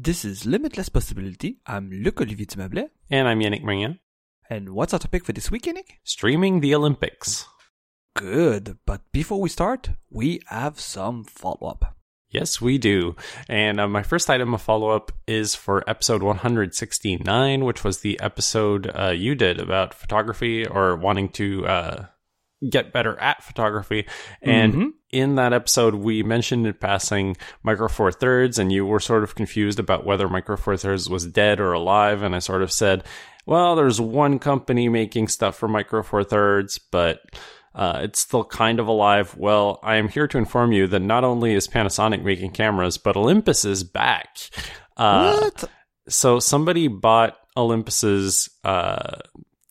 This is Limitless Possibility. I'm Luc Olivier Dumablet. And I'm Yannick Marien. And what's our topic for this week, Yannick? Streaming the Olympics. Good. But before we start, we have some follow up. Yes, we do. And uh, my first item of follow up is for episode 169, which was the episode uh, you did about photography or wanting to uh, get better at photography. And mm-hmm. in that episode, we mentioned in passing Micro Four Thirds, and you were sort of confused about whether Micro Four Thirds was dead or alive. And I sort of said, well, there's one company making stuff for Micro Four Thirds, but uh, it's still kind of alive. Well, I am here to inform you that not only is Panasonic making cameras, but Olympus is back. Uh, what? So somebody bought Olympus's uh,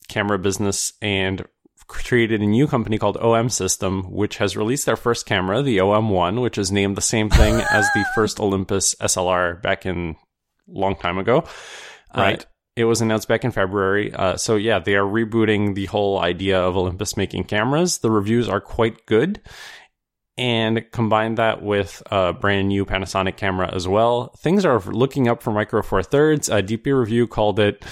camera business and created a new company called OM System, which has released their first camera, the OM1, which is named the same thing as the first Olympus SLR back in long time ago. Uh, right. Uh, it was announced back in February. Uh, so yeah, they are rebooting the whole idea of Olympus making cameras. The reviews are quite good. And combine that with a brand new Panasonic camera as well. Things are looking up for Micro Four Thirds. A DP review called it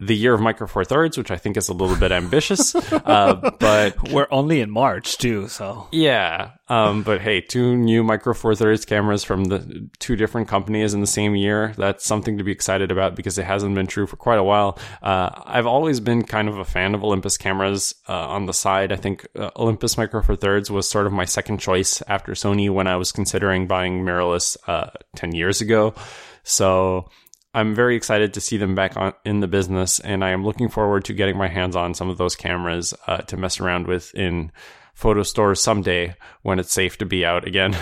the year of Micro Four Thirds, which I think is a little bit ambitious. uh, but we're only in March too, so yeah. Um, but hey, two new Micro Four Thirds cameras from the two different companies in the same year. That's something to be excited about because it hasn't been true for quite a while. Uh, I've always been kind of a fan of Olympus cameras uh, on the side. I think uh, Olympus Micro Four Thirds was sort of my second choice after Sony when I was considering buying mirrorless uh, ten years ago. So I'm very excited to see them back on in the business, and I am looking forward to getting my hands on some of those cameras uh, to mess around with in photo stores someday when it's safe to be out again.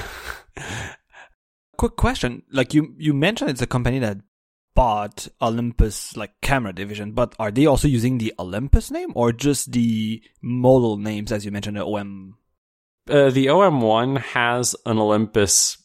Quick question: like you you mentioned, it's a company that bought Olympus like camera division, but are they also using the Olympus name or just the model names as you mentioned the OM? Uh, the OM1 has an Olympus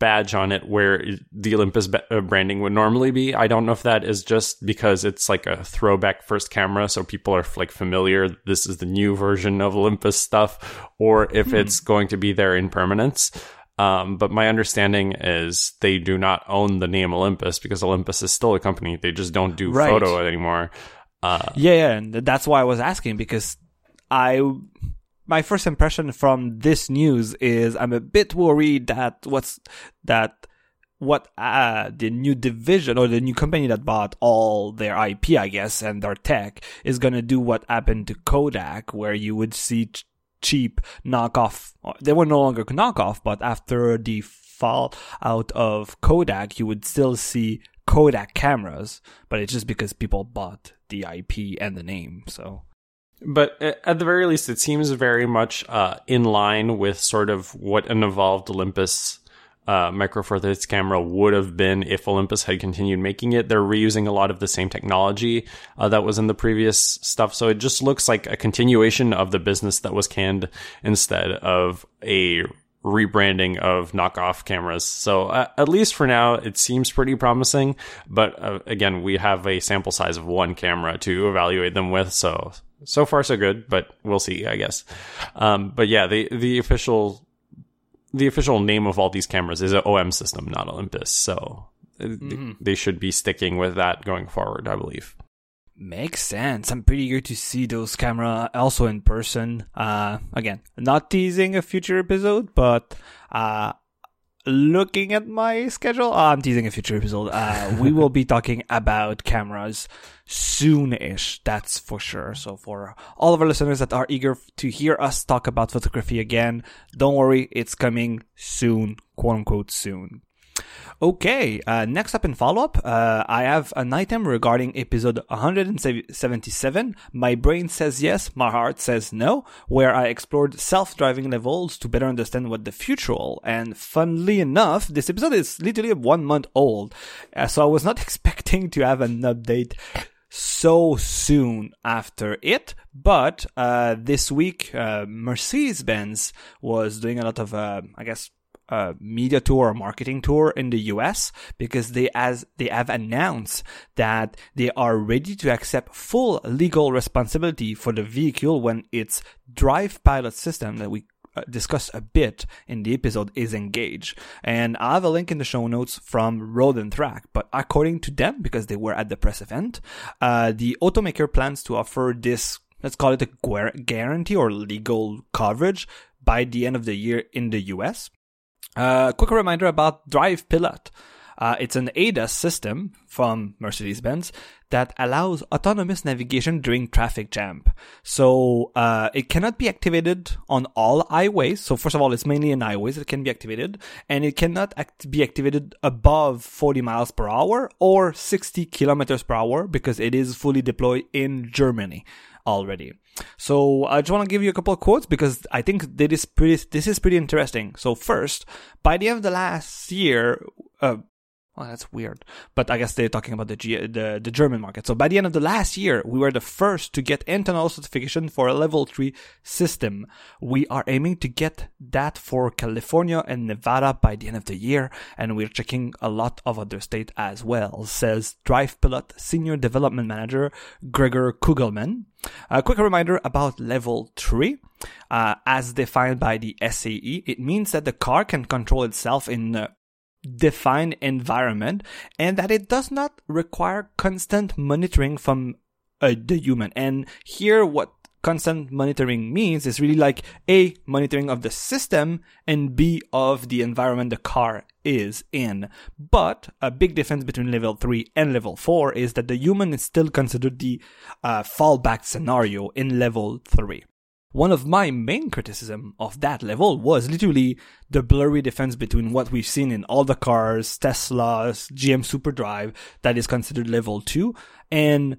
badge on it where the Olympus uh, branding would normally be. I don't know if that is just because it's like a throwback first camera, so people are like familiar. This is the new version of Olympus stuff, or if hmm. it's going to be there in permanence. Um, but my understanding is they do not own the name Olympus because Olympus is still a company. They just don't do right. photo anymore. Uh, yeah, yeah, and that's why I was asking because I my first impression from this news is I'm a bit worried that what's that what uh, the new division or the new company that bought all their IP, I guess, and their tech is gonna do what happened to Kodak, where you would see ch- cheap knockoff. They were no longer knockoff, but after the fall out of Kodak, you would still see Kodak cameras, but it's just because people bought the IP and the name. So but at the very least, it seems very much uh, in line with sort of what an evolved Olympus uh, Micro Four Thirds camera would have been if Olympus had continued making it. They're reusing a lot of the same technology uh, that was in the previous stuff, so it just looks like a continuation of the business that was canned instead of a rebranding of knockoff cameras. So uh, at least for now, it seems pretty promising. But uh, again, we have a sample size of one camera to evaluate them with, so so far so good, but we'll see, I guess. Um, but yeah, the the official the official name of all these cameras is an OM system, not Olympus. So mm-hmm. they should be sticking with that going forward, I believe. Makes sense. I'm pretty eager to see those camera also in person. Uh, again, not teasing a future episode, but uh, looking at my schedule, oh, I'm teasing a future episode. Uh, we will be talking about cameras soon-ish. That's for sure. So for all of our listeners that are eager to hear us talk about photography again, don't worry. It's coming soon, quote unquote soon. Okay, uh, next up in follow up, uh, I have an item regarding episode 177. My brain says yes, my heart says no, where I explored self driving levels to better understand what the future will. And funnily enough, this episode is literally one month old, uh, so I was not expecting to have an update so soon after it. But uh, this week, uh, Mercedes Benz was doing a lot of, uh, I guess, uh, media tour or marketing tour in the US because they as they have announced that they are ready to accept full legal responsibility for the vehicle when its drive pilot system that we uh, discussed a bit in the episode is engaged And I have a link in the show notes from Road and Track. But according to them, because they were at the press event, uh, the automaker plans to offer this, let's call it a guarantee or legal coverage by the end of the year in the US. Uh, quick reminder about Drive Pilot. Uh, it's an ADAS system from Mercedes-Benz that allows autonomous navigation during traffic jam. So uh, it cannot be activated on all highways. So first of all, it's mainly in highways that can be activated, and it cannot act- be activated above 40 miles per hour or 60 kilometers per hour because it is fully deployed in Germany already. So I just want to give you a couple of quotes because I think that is pretty, this is pretty interesting. So first, by the end of the last year, uh, well, that's weird. But I guess they're talking about the, G- the the German market. So by the end of the last year, we were the first to get internal certification for a level three system. We are aiming to get that for California and Nevada by the end of the year, and we're checking a lot of other states as well. Says Drive Pilot Senior Development Manager Gregor Kugelman. A quick reminder about level 3. Uh, as defined by the SAE, it means that the car can control itself in uh, defined environment and that it does not require constant monitoring from uh, the human. And here, what constant monitoring means is really like A, monitoring of the system and B, of the environment the car is in. But a big difference between level 3 and level 4 is that the human is still considered the uh, fallback scenario in level 3 one of my main criticism of that level was literally the blurry difference between what we've seen in all the cars, Tesla's, GM SuperDrive that is considered level 2 and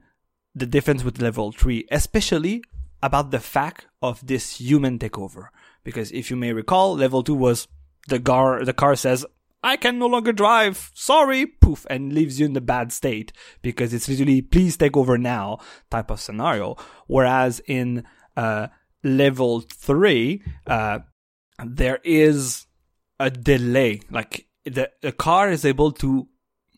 the difference with level 3, especially about the fact of this human takeover. Because if you may recall, level 2 was the car, the car says, I can no longer drive. Sorry, poof, and leaves you in the bad state because it's literally please take over now type of scenario. Whereas in uh, level three, uh, there is a delay. Like the, the car is able to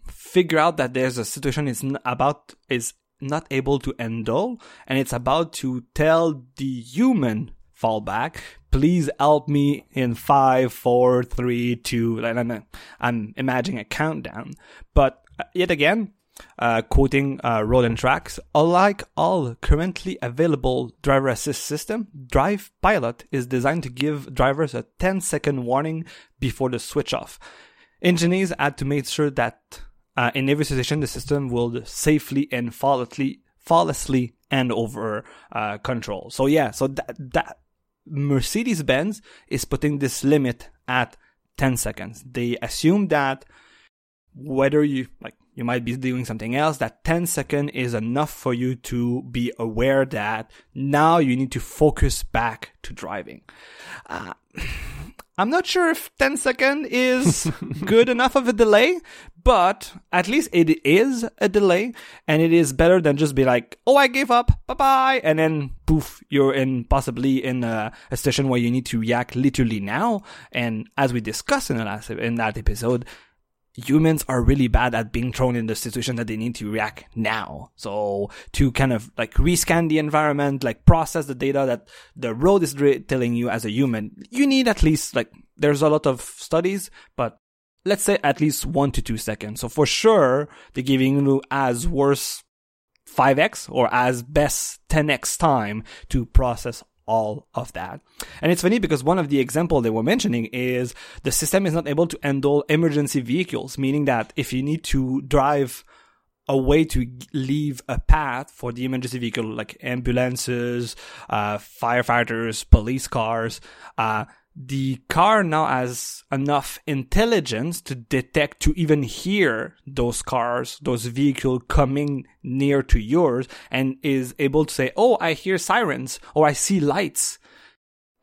figure out that there's a situation is about is not able to handle, and it's about to tell the human fallback, please help me in five, four, three, two. I'm, I'm imagining a countdown, but uh, yet again, uh, quoting uh, Road Tracks, unlike all currently available driver assist system, Drive Pilot is designed to give drivers a 10 second warning before the switch off. Engineers had to make sure that uh, in every situation the system will safely and flawlessly, flawlessly hand over uh, control. So yeah, so that, that Mercedes Benz is putting this limit at 10 seconds. They assume that whether you like you might be doing something else. That 10 second is enough for you to be aware that now you need to focus back to driving. Uh, I'm not sure if 10 second is good enough of a delay, but at least it is a delay and it is better than just be like, oh, I gave up, bye bye. And then poof, you're in possibly in a, a station where you need to react literally now. And as we discussed in the last, in that episode, humans are really bad at being thrown in the situation that they need to react now. So to kind of like rescan the environment, like process the data that the road is telling you as a human, you need at least like, there's a lot of studies, but let's say at least one to two seconds. So for sure, they're giving you as worse 5x or as best 10x time to process all of that. And it's funny because one of the example they were mentioning is the system is not able to handle emergency vehicles, meaning that if you need to drive a way to leave a path for the emergency vehicle, like ambulances, uh, firefighters, police cars, uh, the car now has enough intelligence to detect, to even hear those cars, those vehicles coming near to yours and is able to say, Oh, I hear sirens or I see lights.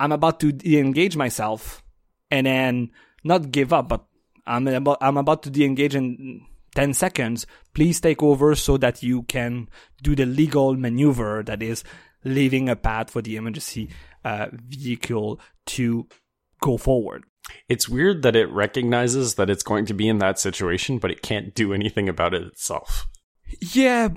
I'm about to de-engage myself and then not give up, but I'm about, I'm about to de-engage in 10 seconds. Please take over so that you can do the legal maneuver that is leaving a path for the emergency uh, vehicle to go forward. It's weird that it recognizes that it's going to be in that situation, but it can't do anything about it itself. Yeah.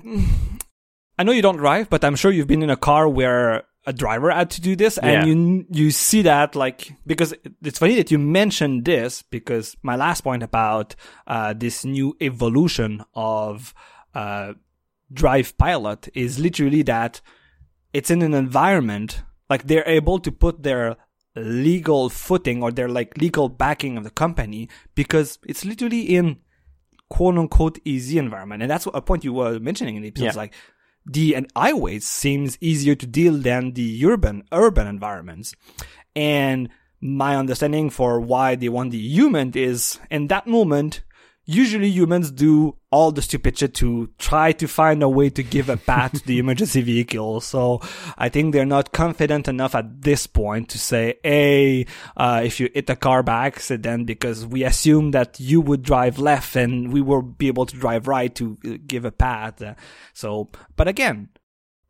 I know you don't drive, but I'm sure you've been in a car where a driver had to do this, and Yeah. you you see that like because it's funny that you mentioned this because my last point about uh, this new evolution of uh, Drive Pilot is literally that it's in an environment like they're able to put their legal footing or their like legal backing of the company because it's literally in quote unquote easy environment. And that's what, a point you were mentioning in the episodes. Yeah. Like the and highways seems easier to deal than the urban urban environments. And my understanding for why they want the human is in that moment, usually humans do all the stupid shit to try to find a way to give a path to the emergency vehicle. So I think they're not confident enough at this point to say, hey, uh, if you hit a car by accident, because we assume that you would drive left and we will be able to drive right to uh, give a path. So, but again,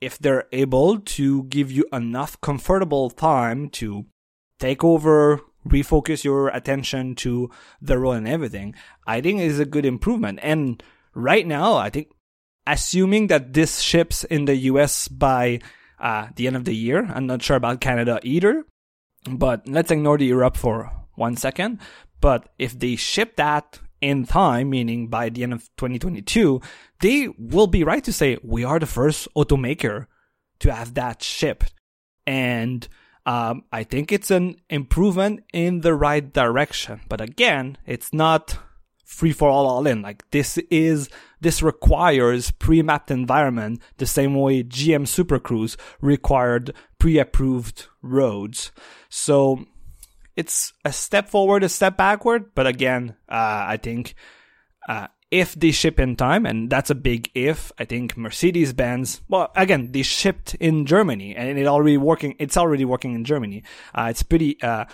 if they're able to give you enough comfortable time to take over, refocus your attention to the role and everything, I think is a good improvement. And right now, I think assuming that this ships in the US by uh, the end of the year, I'm not sure about Canada either, but let's ignore the Europe for one second. But if they ship that in time, meaning by the end of 2022, they will be right to say we are the first automaker to have that shipped. And um, I think it's an improvement in the right direction. But again, it's not free for all, all in. Like this is, this requires pre-mapped environment the same way GM Super Cruise required pre-approved roads. So it's a step forward, a step backward. But again, uh, I think, uh, if they ship in time, and that's a big if, I think Mercedes Benz, well, again, they shipped in Germany and it already working, it's already working in Germany. Uh, it's pretty, uh,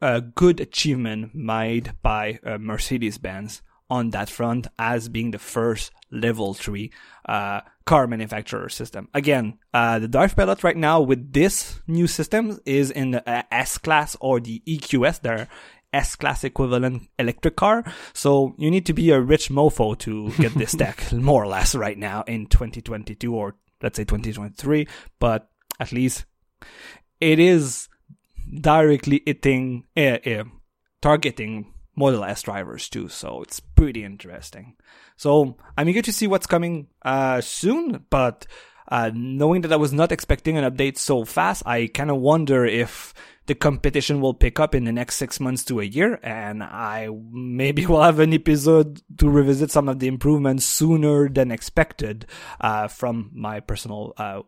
a good achievement made by uh, Mercedes Benz on that front as being the first level three uh, car manufacturer system. Again, uh, the Drive Pilot right now with this new system is in the uh, S class or the EQS, their S class equivalent electric car. So you need to be a rich mofo to get this deck, more or less, right now in 2022 or let's say 2023. But at least it is directly hitting, uh, uh, targeting Model S drivers too. So it's pretty interesting. So I'm eager to see what's coming uh, soon, but uh, knowing that I was not expecting an update so fast, I kind of wonder if the competition will pick up in the next six months to a year, and I maybe will have an episode to revisit some of the improvements sooner than expected uh, from my personal uh,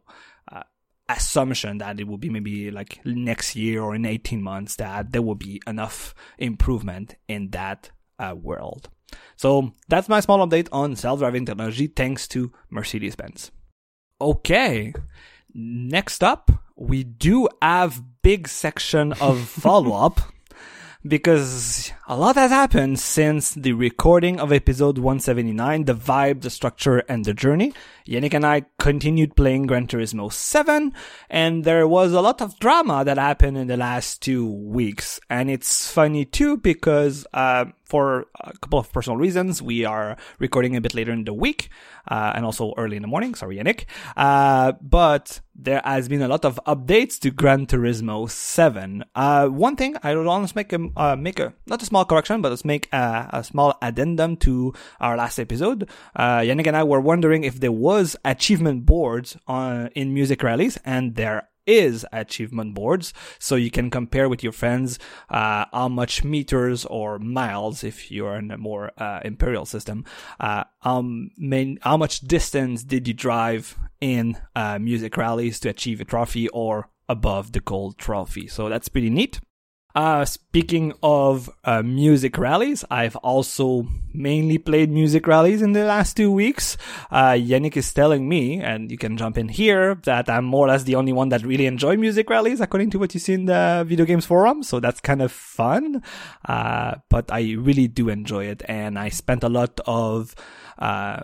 uh, assumption that it will be maybe like next year or in 18 months that there will be enough improvement in that uh, world. So that's my small update on self-driving technology thanks to Mercedes-Benz. Okay. Next up, we do have big section of follow-up because a lot has happened since the recording of episode 179, the vibe, the structure, and the journey. Yannick and I continued playing Gran Turismo 7, and there was a lot of drama that happened in the last two weeks. And it's funny too because, uh, for a couple of personal reasons, we are recording a bit later in the week, uh, and also early in the morning. Sorry, Yannick. Uh, but there has been a lot of updates to Gran Turismo 7. Uh, one thing I would want to make a, uh, make a, not a small correction, but let's make a, a small addendum to our last episode. Uh, Yannick and I were wondering if there was achievement boards on, in music rallies, and there is achievement boards. So you can compare with your friends uh, how much meters or miles if you're in a more uh, imperial system uh, main, how much distance did you drive in uh, music rallies to achieve a trophy or above the gold trophy. So that's pretty neat uh, speaking of uh, music rallies, I've also mainly played music rallies in the last two weeks. Uh, Yannick is telling me, and you can jump in here, that I'm more or less the only one that really enjoy music rallies, according to what you see in the video games forum. So that's kind of fun. Uh, but I really do enjoy it, and I spent a lot of uh,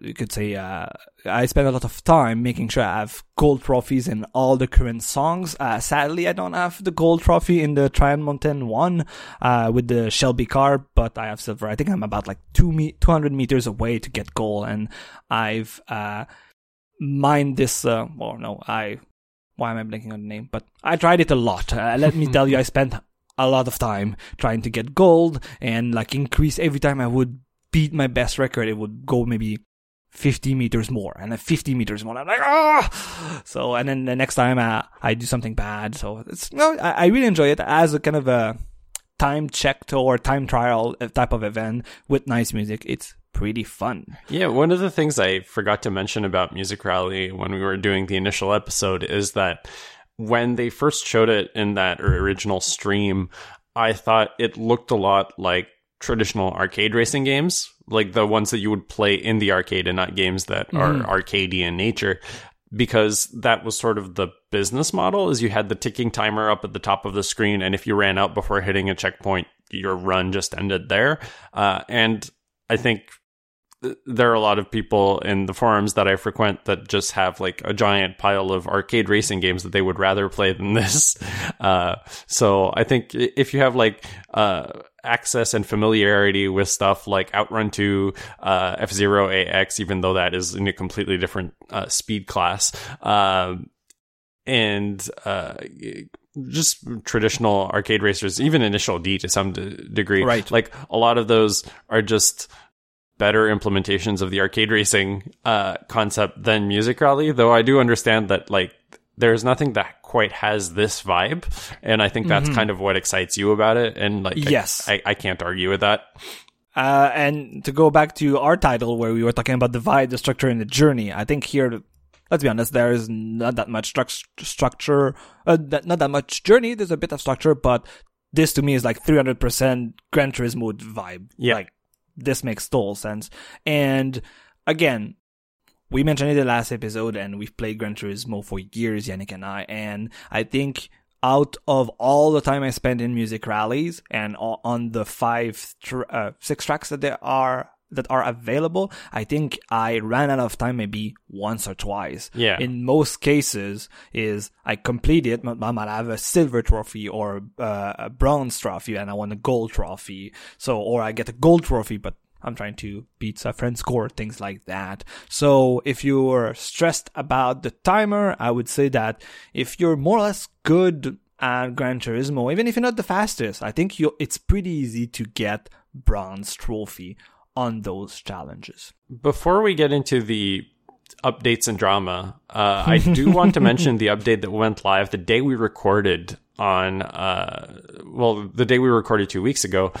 you could say uh, I spend a lot of time making sure I have gold trophies in all the current songs. Uh, sadly, I don't have the gold trophy in the Triumph Mountain one uh, with the Shelby car, but I have silver. I think I'm about like two me- 200 meters away to get gold, and I've uh, mined this. Uh, well, no, I why am I blanking on the name? But I tried it a lot. Uh, let me tell you, I spent a lot of time trying to get gold and like increase every time I would beat my best record, it would go maybe 50 meters more and then 50 meters more. I'm like, ah! So, and then the next time uh, I do something bad. So it's, no, I, I really enjoy it as a kind of a time checked or time trial type of event with nice music. It's pretty fun. Yeah, one of the things I forgot to mention about Music Rally when we were doing the initial episode is that when they first showed it in that original stream, I thought it looked a lot like traditional arcade racing games, like the ones that you would play in the arcade and not games that mm-hmm. are arcadey in nature. Because that was sort of the business model is you had the ticking timer up at the top of the screen, and if you ran out before hitting a checkpoint, your run just ended there. Uh, and I think there are a lot of people in the forums that I frequent that just have like a giant pile of arcade racing games that they would rather play than this. Uh, so I think if you have like uh, access and familiarity with stuff like Outrun 2, uh, F Zero AX, even though that is in a completely different uh, speed class, um, and uh, just traditional arcade racers, even Initial D to some de- degree, right? Like a lot of those are just better implementations of the arcade racing uh, concept than Music Rally, though I do understand that like there's nothing that quite has this vibe, and I think that's mm-hmm. kind of what excites you about it. And like, yes, I, I, I can't argue with that. Uh, and to go back to our title where we were talking about the vibe, the structure, and the journey, I think here, let's be honest, there is not that much stru- structure, uh, not that much journey. There's a bit of structure, but this to me is like 300% Gran Turismo vibe. Yeah. Like this makes total sense. And again, we mentioned it in the last episode, and we've played Gran Turismo for years, Yannick and I, and I think out of all the time I spent in music rallies and on the five, tr- uh, six tracks that there are that are available, I think I ran out of time maybe once or twice. Yeah. In most cases, is I complete it, I might have a silver trophy or uh, a bronze trophy, and I want a gold trophy. So, or I get a gold trophy, but I'm trying to beat a friend score, things like that. So if you're stressed about the timer, I would say that if you're more or less good at Gran Turismo, even if you're not the fastest, I think you it's pretty easy to get bronze trophy on those challenges. Before we get into the updates and drama, uh, I do want to mention the update that went live the day we recorded on uh well the day we recorded 2 weeks ago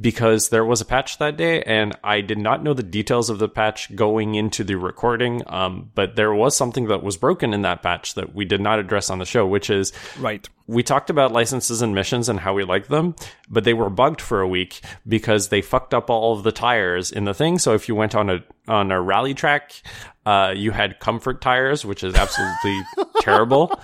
because there was a patch that day and I did not know the details of the patch going into the recording um but there was something that was broken in that patch that we did not address on the show which is right. we talked about licenses and missions and how we like them but they were bugged for a week because they fucked up all of the tires in the thing. So if you went on a on a rally track uh you had comfort tires which is absolutely terrible.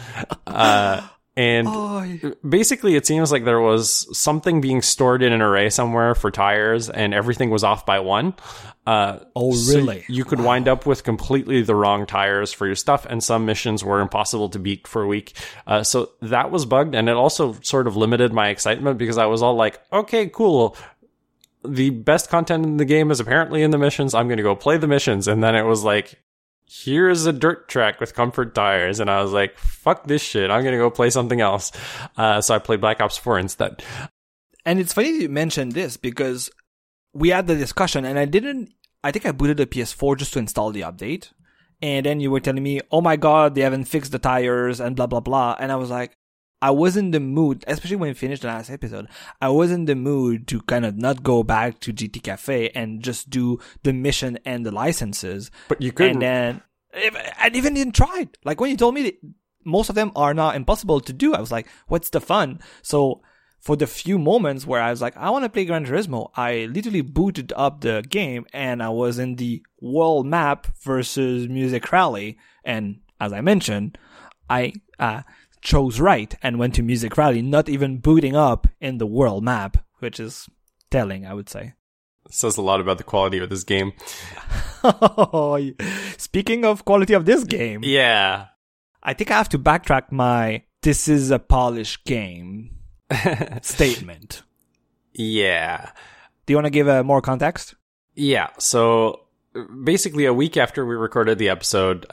Uh and oh, basically, it seems like there was something being stored in an array somewhere for tires, and everything was off by one. Uh, oh, really? So you could wow. wind up with completely the wrong tires for your stuff, and some missions were impossible to beat for a week. Uh, so that was bugged, and it also sort of limited my excitement because I was all like, okay, cool. The best content in the game is apparently in the missions. I'm going to go play the missions. And then it was like, here's a dirt track with comfort tires. And I was like, fuck this shit. I'm going to go play something else. Uh, so I played Black Ops 4 instead. And it's funny you mentioned this because we had the discussion and I didn't, I think I booted the PS4 just to install the update. And then you were telling me, oh my God, they haven't fixed the tires and blah, blah, blah. And I was like, I was in the mood, especially when we finished the last episode, I was in the mood to kind of not go back to GT Cafe and just do the mission and the licenses. But you couldn't. And then, I even didn't try it. Like when you told me most of them are not impossible to do, I was like, what's the fun? So for the few moments where I was like, I want to play Gran Turismo, I literally booted up the game and I was in the world map versus Music Rally. And as I mentioned, I, uh, chose right and went to Music Rally, not even booting up in the world map, which is telling, I would say. says a lot about the quality of this game. Speaking of quality of this game, yeah, I think I have to backtrack my "this is a polished game" statement. Yeah. Do you want to give a uh, more context? Yeah. So basically, a week after we recorded the episode,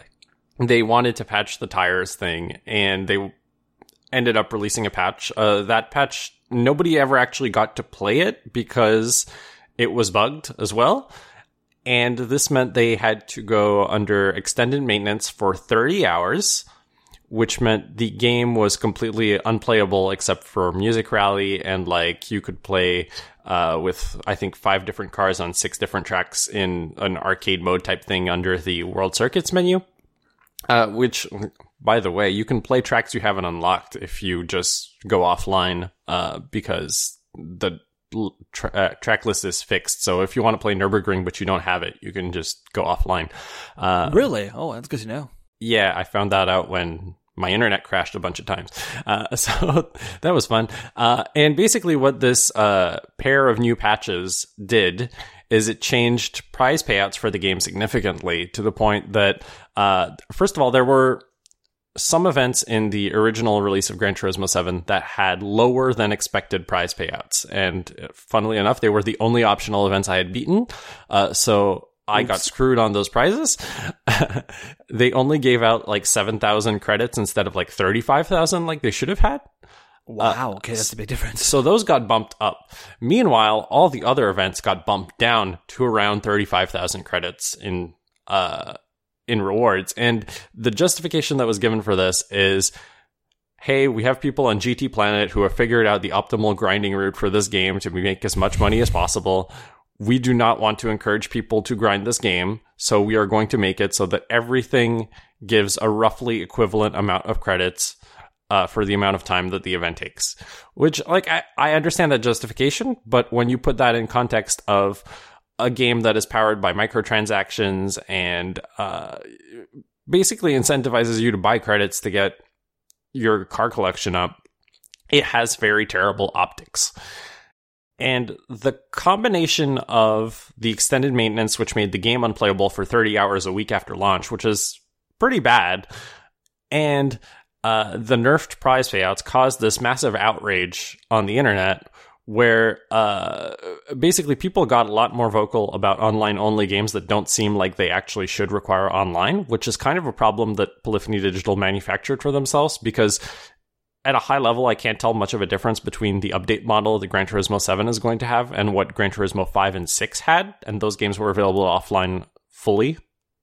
they wanted to patch the tires thing, and they ended up releasing a patch. Uh, that patch, nobody ever actually got to play it because it was bugged as well. And this meant they had to go under extended maintenance for 30 hours, which meant the game was completely unplayable except for Music Rally and like you could play uh, with I think five different cars on six different tracks in an arcade mode type thing under the World Circuits menu. Uh, which, by the way, you can play tracks you haven't unlocked if you just go offline, uh, because the tra- uh, track list is fixed. So if you want to play Nurburgring but you don't have it, you can just go offline. Uh, really? Oh, that's good to know. Yeah, I found that out when my internet crashed a bunch of times. Uh, so that was fun. Uh, and basically, what this uh, pair of new patches did is it changed prize payouts for the game significantly to the point that, uh, first of all, there were some events in the original release of Gran Turismo 7 that had lower than expected prize payouts. And uh, funnily enough, they were the only optional events I had beaten. Uh, so I Oops. got screwed on those prizes. they only gave out like 7,000 credits instead of like 35,000 like they should have had. Wow, uh, okay, that's a big difference. So those got bumped up. Meanwhile, all the other events got bumped down to around 35,000 credits in uh in rewards. And the justification that was given for this is hey, we have people on GT Planet who have figured out the optimal grinding route for this game to make as much money as possible. We do not want to encourage people to grind this game, so we are going to make it so that everything gives a roughly equivalent amount of credits uh, for the amount of time that the event takes. Which, like, I, I understand that justification, but when you put that in context of a game that is powered by microtransactions and uh, basically incentivizes you to buy credits to get your car collection up, it has very terrible optics. And the combination of the extended maintenance, which made the game unplayable for 30 hours a week after launch, which is pretty bad, and uh, the nerfed prize payouts caused this massive outrage on the internet where uh, basically people got a lot more vocal about online only games that don't seem like they actually should require online, which is kind of a problem that Polyphony Digital manufactured for themselves because at a high level, I can't tell much of a difference between the update model that Gran Turismo 7 is going to have and what Gran Turismo 5 and 6 had, and those games were available offline fully.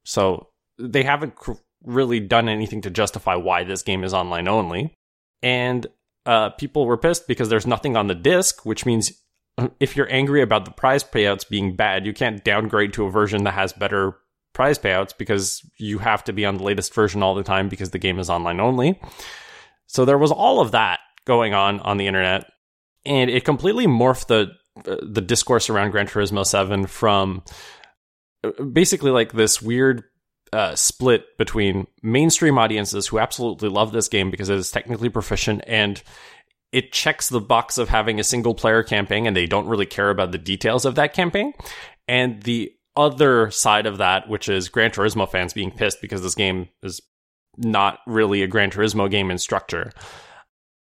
So they haven't cr- really done anything to justify why this game is online only. And uh, people were pissed because there's nothing on the disc, which means uh, if you're angry about the prize payouts being bad, you can't downgrade to a version that has better prize payouts because you have to be on the latest version all the time because the game is online only. So there was all of that going on on the internet, and it completely morphed the uh, the discourse around Gran Turismo 7 from uh, basically like this weird uh, split between mainstream audiences who absolutely love this game because it is technically proficient and it checks the box of having a single player campaign and they don't really care about the details of that campaign. And the other side of that, which is Gran Turismo fans being pissed because this game is not really a Gran Turismo game in structure.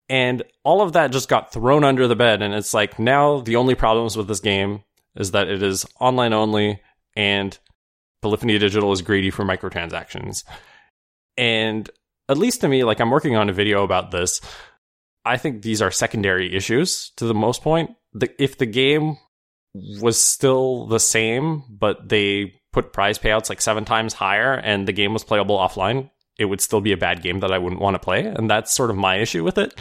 And all of that just got thrown under the bed. And it's like now the only problems with this game is that it is online only and Polyphony Digital is greedy for microtransactions. And at least to me, like I'm working on a video about this. I think these are secondary issues to the most point. The, if the game was still the same, but they put prize payouts like seven times higher and the game was playable offline, it would still be a bad game that I wouldn't want to play. And that's sort of my issue with it.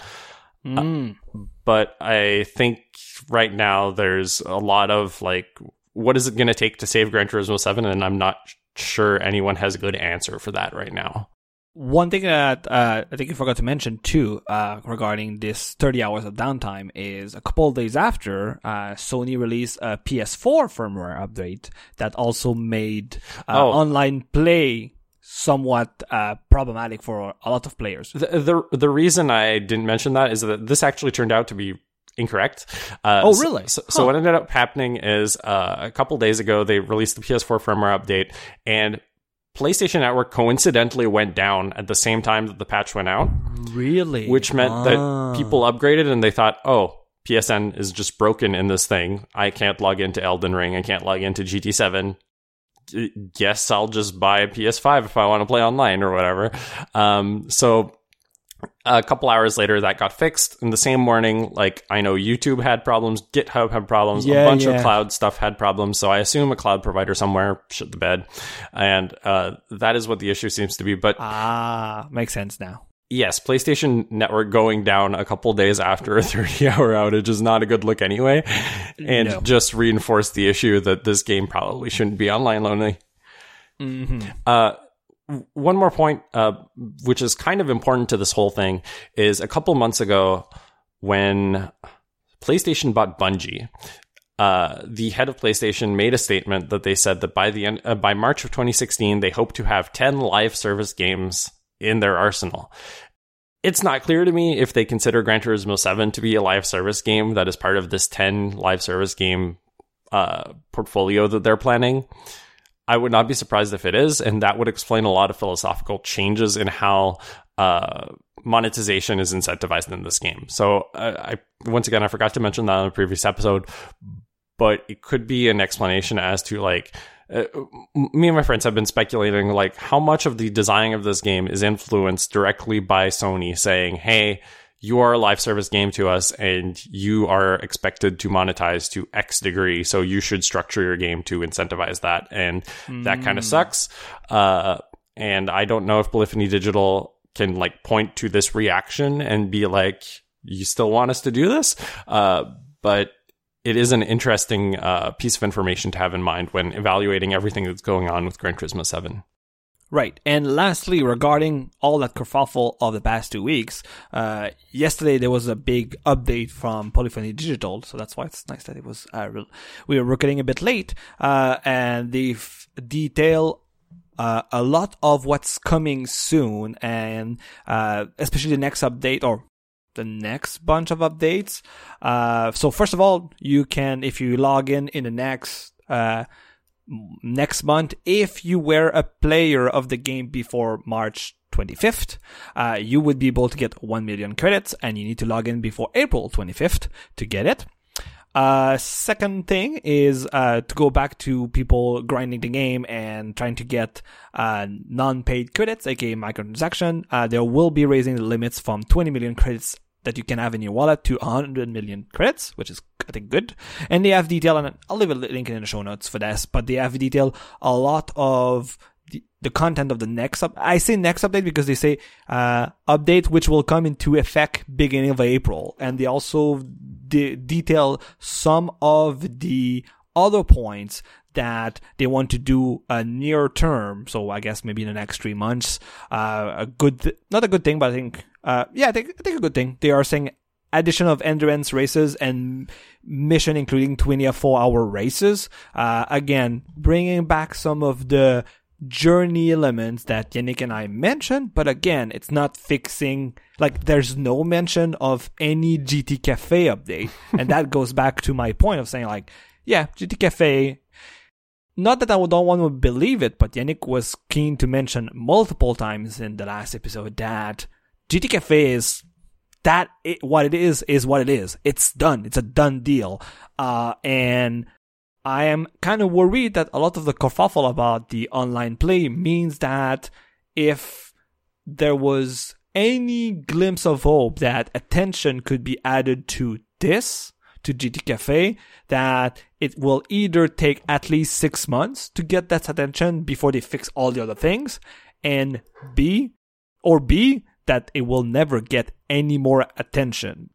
Mm. Uh, but I think right now there's a lot of like what is it going to take to save Gran Turismo 7? And I'm not sure anyone has a good answer for that right now. One thing that uh, I think you forgot to mention too uh, regarding this 30 hours of downtime is a couple of days after uh, Sony released a PS4 firmware update that also made uh, oh. online play somewhat uh, problematic for a lot of players. The, the, the reason I didn't mention that is that this actually turned out to be incorrect. Uh, oh, really? So, so, what ended up happening is uh, a couple days ago they released the PS4 firmware update, and PlayStation Network coincidentally went down at the same time that the patch went out. Really? Which meant ah. that people upgraded and they thought, oh. PSN is just broken in this thing. I can't log into Elden Ring. I can't log into GT7. guess I'll just buy a PS5 if I want to play online or whatever. Um, so a couple hours later that got fixed. And the same morning like i know youtube had problems github had problems Yeah, a bunch yeah. of cloud stuff had problems. So i assume a cloud provider somewhere shit the bed. And uh, that is what the issue seems to be. But Ah, makes sense now. yes playstation network going down a couple days after a 30 hour outage is not a good look anyway. And No. just reinforced the issue that this game probably shouldn't be online only. Hmm uh, one more point, uh, which is kind of important to this whole thing, is a couple months ago when PlayStation bought Bungie. Uh, the head of PlayStation made a statement that they said that by the end, uh, by March of 2016, they hope to have 10 live service games in their arsenal. It's not clear to me if they consider Gran Turismo 7 to be a live service game that is part of this 10 live service game uh, portfolio that they're planning. I would not be surprised if it is, and that would explain a lot of philosophical changes in how uh, monetization is incentivized in this game. So, uh, I once again I forgot to mention that in the previous episode, but it could be an explanation as to like uh, me and my friends have been speculating like how much of the designing of this game is influenced directly by Sony saying, "Hey." You are a live service game to us, and you are expected to monetize to X degree. So you should structure your game to incentivize that, and that kind of sucks. Uh, and I don't know if Polyphony Digital can like point to this reaction and be like, "You still want us to do this?" Uh, but it is an interesting uh, piece of information to have in mind when evaluating everything that's going on with Gran Turismo Seven. Right. And lastly, regarding all that kerfuffle of the past two weeks, uh, yesterday there was a big update from Polyphony Digital, so that's why it's nice that it was, uh, re- we were recording a bit late, uh, and they f- detail uh, a lot of what's coming soon, and uh, especially the next update or the next bunch of updates. Uh, so first of all, you can if you log in in the next uh, next month, if you were a player of the game before March 25th, uh, you would be able to get 1 million credits and you need to log in before April 25th to get it. Uh, second thing is uh, to go back to people grinding the game and trying to get uh, non-paid credits, aka microtransaction. Uh, they will be raising the limits from 20 million credits that you can have in your wallet to 100 million credits, which is I think good. And they have detail, and I'll leave a link in the show notes for this. But they have detail a lot of the, the content of the next up. I say next update because they say uh, update which will come into effect beginning of April, and they also de- detail some of the other points that they want to do a near term. So I guess maybe in the next three months, uh, a good, th- not a good thing, but I think, uh, yeah, I think, I think a good thing. They are saying addition of endurance races and mission including 24 hour races. Uh, again, bringing back some of the journey elements that Yannick and I mentioned, but again, it's not fixing, like, there's no mention of any GT Cafe update. and that goes back to my point of saying, like, yeah, GT Cafe, not that I don't want to believe it, but Yannick was keen to mention multiple times in the last episode that GT Cafe is that it, what it is is what it is. It's done. It's a done deal. Uh, and I am kind of worried that a lot of the kerfuffle about the online play means that if there was any glimpse of hope that attention could be added to this, to GT Cafe, that it will either take at least six months to get that attention before they fix all the other things, and B, or B, that it will never get any more attention.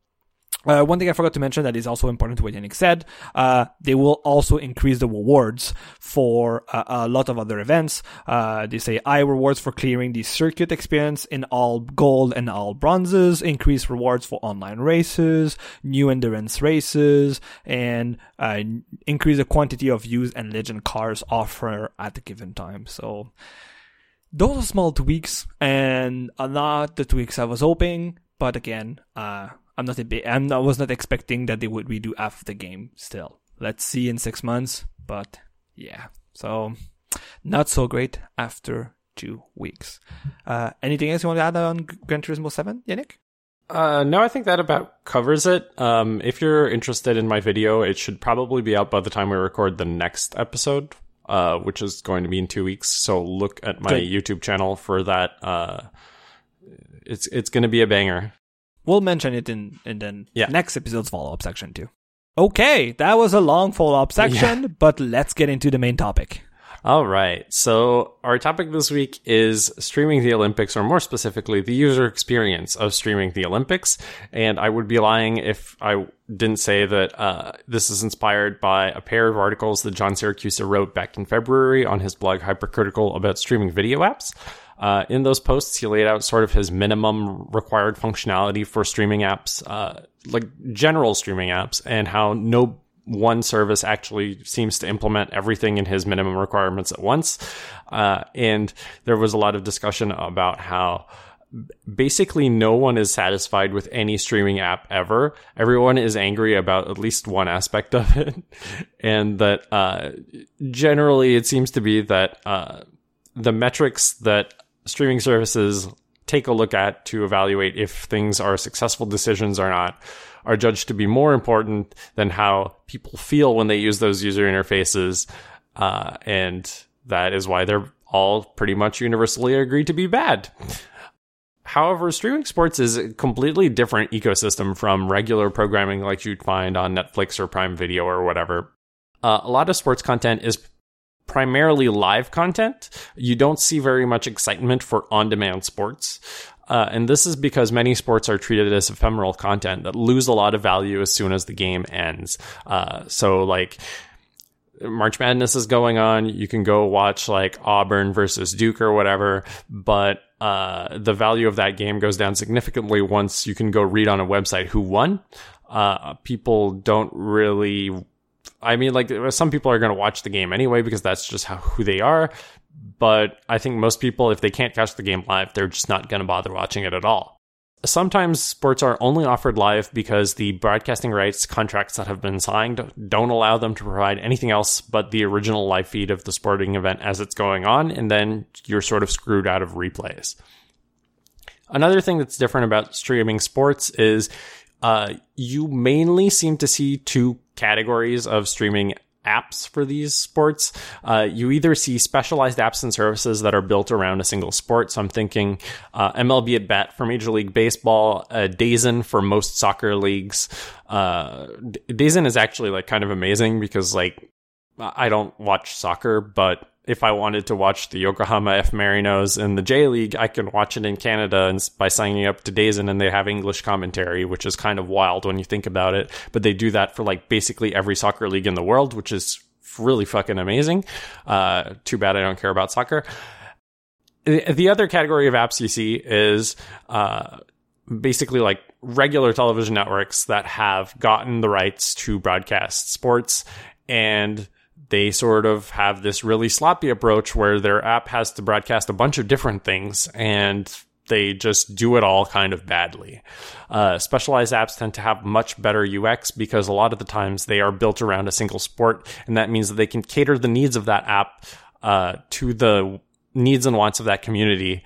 Uh, one thing I forgot to mention that is also important to what Yannick said, uh, they will also increase the rewards for uh, a lot of other events. Uh, they say high rewards for clearing the circuit experience in all gold and all bronzes, increased rewards for online races, new endurance races, and uh, increase the quantity of used and legend cars offered at a given time. So, those are small tweaks and are not the tweaks I was hoping. But again, uh, I'm not a I'm, I was not expecting that they would redo half the game still. Let's see in six months. But yeah, so not so great after two weeks. Uh, anything else you want to add on Gran Turismo 7, Yannick? Uh, no, I think that about covers it. Um, if you're interested in my video, it should probably be out by the time we record the next episode. uh, which is going to be in two weeks. So look at my Good. YouTube channel for that. Uh, it's it's going to be a banger. We'll mention it in in the Yeah. next episode's follow up section too. Okay, that was a long follow up section, but let's get into the main topic. All right. So our topic this week is streaming the Olympics, or more specifically, the user experience of streaming the Olympics. And I would be lying if I didn't say that uh, this is inspired by a pair of articles that John Siracusa wrote back in February on his blog Hypercritical about streaming video apps. Uh, in those posts, he laid out sort of his minimum required functionality for streaming apps, uh, like general streaming apps, and how no one service actually seems to implement everything in his minimum requirements at once. Uh, and there was a lot of discussion about how basically no one is satisfied with any streaming app ever. Everyone is angry about at least one aspect of it. and that uh, generally it seems to be that uh, the metrics that streaming services take a look at to evaluate if things are successful decisions or not are judged to be more important than how people feel when they use those user interfaces. Uh, and that is why they're all pretty much universally agreed to be bad. However, streaming sports is a completely different ecosystem from regular programming like you'd find on Netflix or Prime Video or whatever. Uh, a lot of sports content is primarily live content. You don't see very much excitement for on demand sports. Uh, and this is because many sports are treated as ephemeral content that lose a lot of value as soon as the game ends. Uh, so, like, March Madness is going on. You can go watch like Auburn versus Duke or whatever, but uh, the value of that game goes down significantly once you can go read on a website who won. Uh, people don't really. I mean, like uh, some people are going to watch the game anyway because that's just how who they are. But I think most people, if they can't catch the game live, they're just not going to bother watching it at all. Sometimes sports are only offered live because the broadcasting rights contracts that have been signed don't allow them to provide anything else but the original live feed of the sporting event as it's going on, and then you're sort of screwed out of replays. Another thing that's different about streaming sports is uh, you mainly seem to see two categories of streaming apps for these sports. Uh, you either see specialized apps and services that are built around a single sport. So I'm thinking uh, MLB at Bat for Major League Baseball, uh, DAZN for most soccer leagues. Uh, DAZN is actually like kind of amazing because like I don't watch soccer, but if I wanted to watch the Yokohama F Marinos in the J League, I can watch it in Canada and by signing up to DAZN and they have English commentary, which is kind of wild when you think about it. But they do that for like basically every soccer league in the world, which is really fucking amazing. Uh, too bad I don't care about soccer. The the other category of apps you see is, uh, basically like regular television networks that have gotten the rights to broadcast sports and they sort of have this really sloppy approach where their app has to broadcast a bunch of different things and they just do it all kind of badly. Uh, specialized apps tend to have much better UX because a lot of the times they are built around a single sport, and that means that they can cater the needs of that app uh, to the needs and wants of that community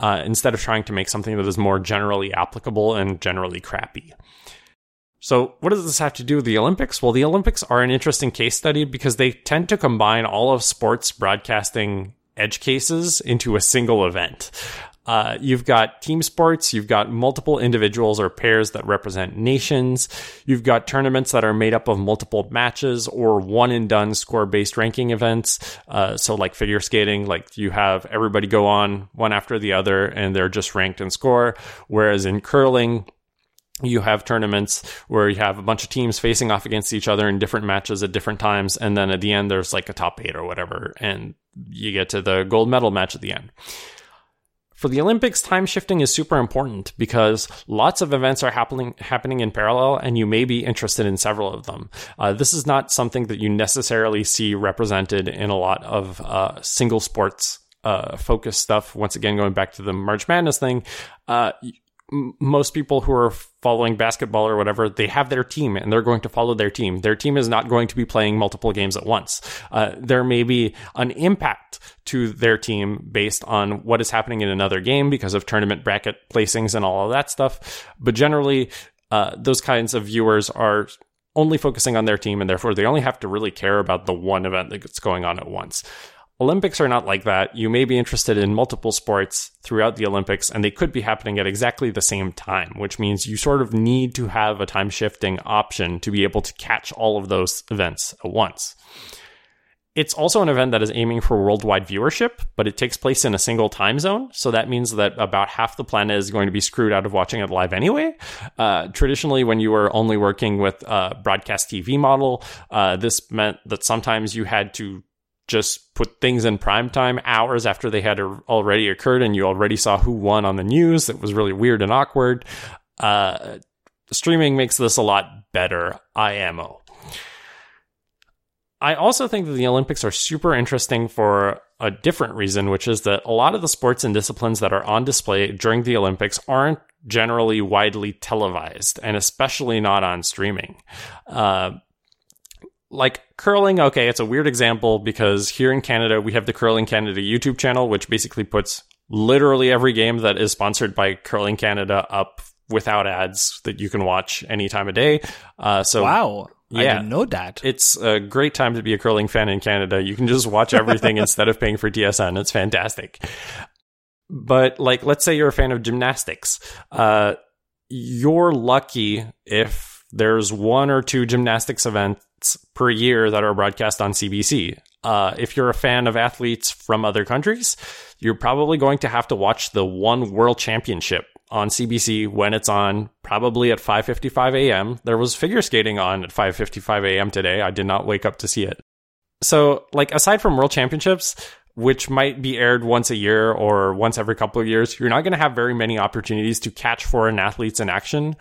uh, instead of trying to make something that is more generally applicable and generally crappy. So, what does this have to do with the Olympics? Well, the Olympics are an interesting case study because they tend to combine all of sports broadcasting edge cases into a single event. Uh, you've got team sports, you've got multiple individuals or pairs that represent nations, you've got tournaments that are made up of multiple matches or one and done score based ranking events. Uh, so, like figure skating, like you have everybody go on one after the other and they're just ranked and score. Whereas in curling, you have tournaments where you have a bunch of teams facing off against each other in different matches at different times. And then at the end, there's like a top eight or whatever. And you get to the gold medal match at the end. For the Olympics, time shifting is super important because lots of events are happening happening in parallel, and you may be interested in several of them. Uh, this is not something that you necessarily see represented in a lot of uh, single sports uh, focused stuff. Once again, going back to the March Madness thing, uh, most people who are following basketball or whatever, they have their team and they're going to follow their team. Their team is not going to be playing multiple games at once. Uh, there may be an impact to their team based on what is happening in another game because of tournament bracket placings and all of that stuff. But generally, uh, those kinds of viewers are only focusing on their team, and therefore they only have to really care about the one event that's going on at once. Olympics are not like that. You may be interested in multiple sports throughout the Olympics, and they could be happening at exactly the same time, which means you sort of need to have a time shifting option to be able to catch all of those events at once. It's also an event that is aiming for worldwide viewership, but it takes place in a single time zone. So that means that about half the planet is going to be screwed out of watching it live anyway. Uh, traditionally, when you were only working with a broadcast TV model, uh, this meant that sometimes you had to just put things in prime time hours after they had already occurred and you already saw who won on the news. It was really weird and awkward. Uh, streaming makes this a lot better, IMO. I also think that the Olympics are super interesting for a different reason, which is that a lot of the sports and disciplines that are on display during the Olympics aren't generally widely televised, and especially not on streaming. Uh, like curling, okay, it's a weird example because here in Canada, we have the Curling Canada YouTube channel, which basically puts literally every game that is sponsored by Curling Canada up without ads that you can watch any time of day. Uh, so wow. Yeah, I didn't know that. It's a great time to be a curling fan in Canada. You can just watch everything instead of paying for TSN. It's fantastic. But like, let's say you're a fan of gymnastics. Uh, you're lucky if there's one or two gymnastics events per year that are broadcast on CBC. Uh, if you're a fan of athletes from other countries, you're probably going to have to watch the one world championship on CBC when it's on, probably at 5:55 a.m. There was figure skating on at 5:55 a.m. today. I did not wake up to see it. So, like aside from World Championships, which might be aired once a year or once every couple of years, you're not going to have very many opportunities to catch foreign athletes in action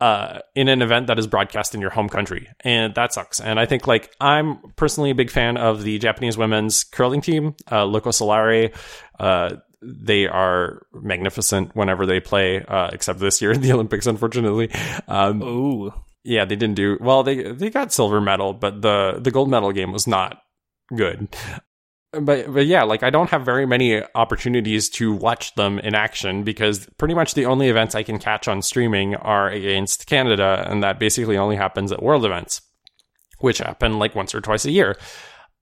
uh, in an event that is broadcast in your home country, and that sucks. And I think like I'm personally a big fan of the Japanese women's curling team, uh, Loco Solare. Uh, they are magnificent whenever they play, uh, except this year in the Olympics, unfortunately. Um, Ooh. Yeah, they didn't do well. They they got silver medal, but the the gold medal game was not good. But but yeah, like I don't have very many opportunities to watch them in action because pretty much the only events I can catch on streaming are against Canada, and that basically only happens at world events, which happen like once or twice a year.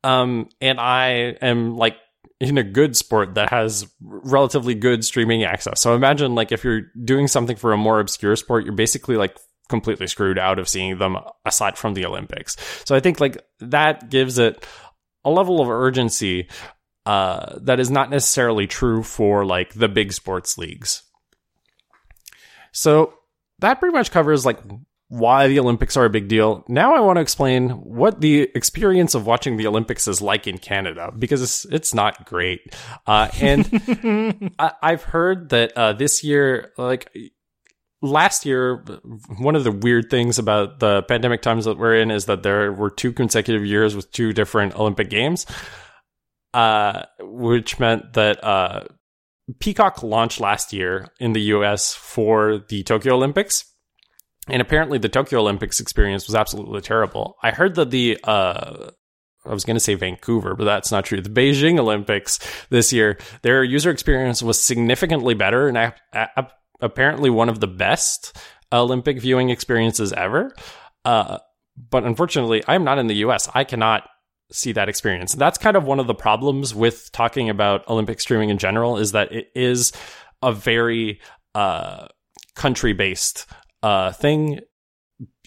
Um, and I am like in a good sport that has relatively good streaming access. So imagine like if you're doing something for a more obscure sport, you're basically like completely screwed out of seeing them aside from the Olympics. So I think like that gives it a level of urgency uh, that is not necessarily true for like the big sports leagues. So that pretty much covers like why the Olympics are a big deal. Now I want to explain what the experience of watching the Olympics is like in Canada because it's, it's not great. Uh, and I, have heard that uh, this year, like last year, one of the weird things about the pandemic times that we're in is that there were two consecutive years with two different Olympic games, uh, which meant that uh, Peacock launched last year in the US for the Tokyo Olympics and apparently, the Tokyo Olympics experience was absolutely terrible. I heard that the uh, I was going to say Vancouver, but that's not true. The Beijing Olympics this year, their user experience was significantly better and a- a- apparently one of the best Olympic viewing experiences ever. Uh, but unfortunately, I'm not in the US. I cannot see that experience. That's kind of one of the problems with talking about Olympic streaming in general is that it is a very uh, country based uh, thing,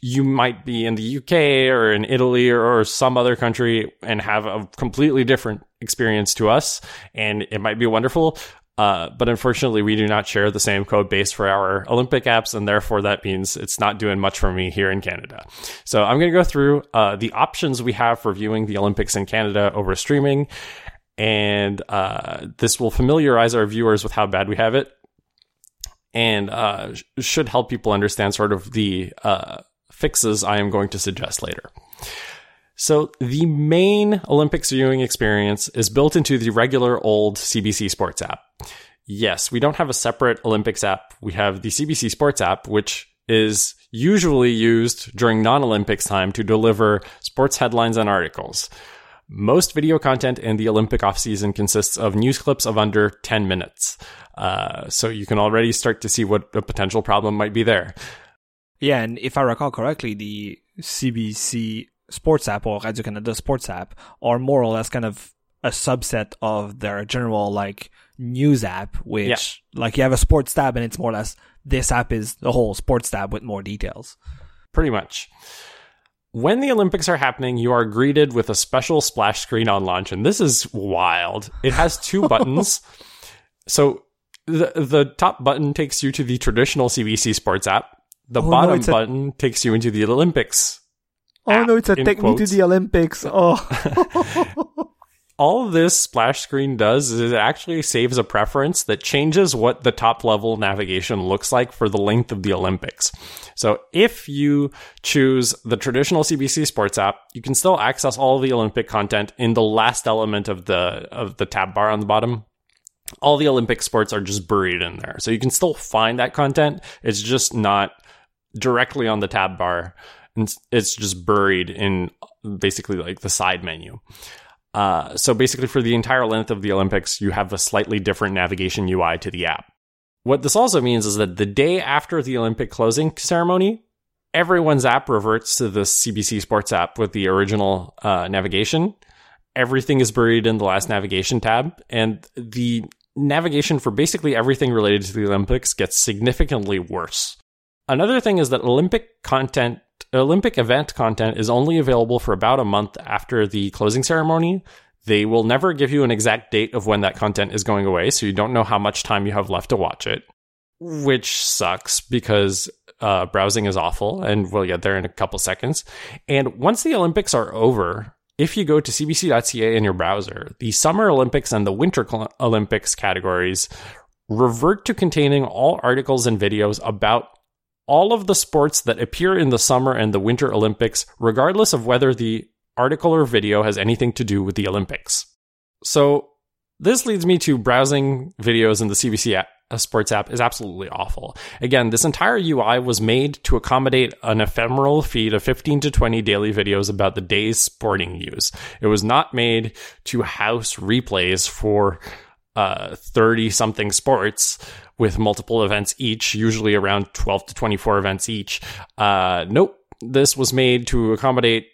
you might be in the UK or in Italy or, or, some other country and have a completely different experience to us, and it might be wonderful. Uh, but unfortunately, we do not share the same code base for our Olympic apps, and therefore that means it's not doing much for me here in Canada. So I'm going to go through uh, the options we have for viewing the Olympics in Canada over streaming, and uh, this will familiarize our viewers with how bad we have it and uh, should help people understand sort of the uh, fixes I am going to suggest later. So, the main Olympics viewing experience is built into the regular old CBC Sports app. Yes, we don't have a separate Olympics app. We have the CBC Sports app, which is usually used during non Olympics time to deliver sports headlines and articles. Most video content in the Olympic off season consists of news clips of under 10 minutes. Uh, so you can already start to see what a potential problem might be there. Yeah, and if I recall correctly, the CBC Sports app or Radio Canada Sports app are more or less kind of a subset of their general like news app, which Yeah. like you have a sports tab and it's more or less this app is the whole sports tab with more details. Pretty much. When the Olympics are happening, you are greeted with a special splash screen on launch, and this is wild. It has two buttons. So the the top button takes you to the traditional CBC Sports app. The Oh, bottom it's a- button takes you into the Olympics. Oh no, it's a take me to the Olympics. Oh. all this splash screen does is it actually saves a preference that changes what the top level navigation looks like for the length of the Olympics. So if you choose the traditional CBC Sports app, you can still access all the Olympic content in the last element of the of the tab bar on the bottom. All the Olympic sports are just buried in there. So you can still find that content. It's just not directly on the tab bar. And It's just buried in basically like the side menu. Uh, so basically, for the entire length of the Olympics, you have a slightly different navigation UI to the app. What this also means is that the day after the Olympic closing ceremony, everyone's app reverts to the CBC Sports app with the original uh, navigation. Everything is buried in the last navigation tab, and the navigation for basically everything related to the Olympics gets significantly worse. Another thing is that Olympic content, Olympic event content is only available for about a month after the closing ceremony. They will never give you an exact date of when that content is going away, so you don't know how much time you have left to watch it, which sucks because uh, browsing is awful, and we'll get there in a couple seconds. And once the Olympics are over, if you go to cbc.ca in your browser, the Summer Olympics and the Winter Olympics categories revert to containing all articles and videos about all of the sports that appear in the Summer and the Winter Olympics, regardless of whether the article or video has anything to do with the Olympics. So, this leads me to browsing videos in the CBC app, uh, Sports app is absolutely awful. Again, this entire UI was made to accommodate an ephemeral feed of 15 to 20 daily videos about the day's sporting news. It was not made to house replays for uh, 30 something sports with multiple events each, usually around 12 to 24 events each. Uh, nope. This was made to accommodate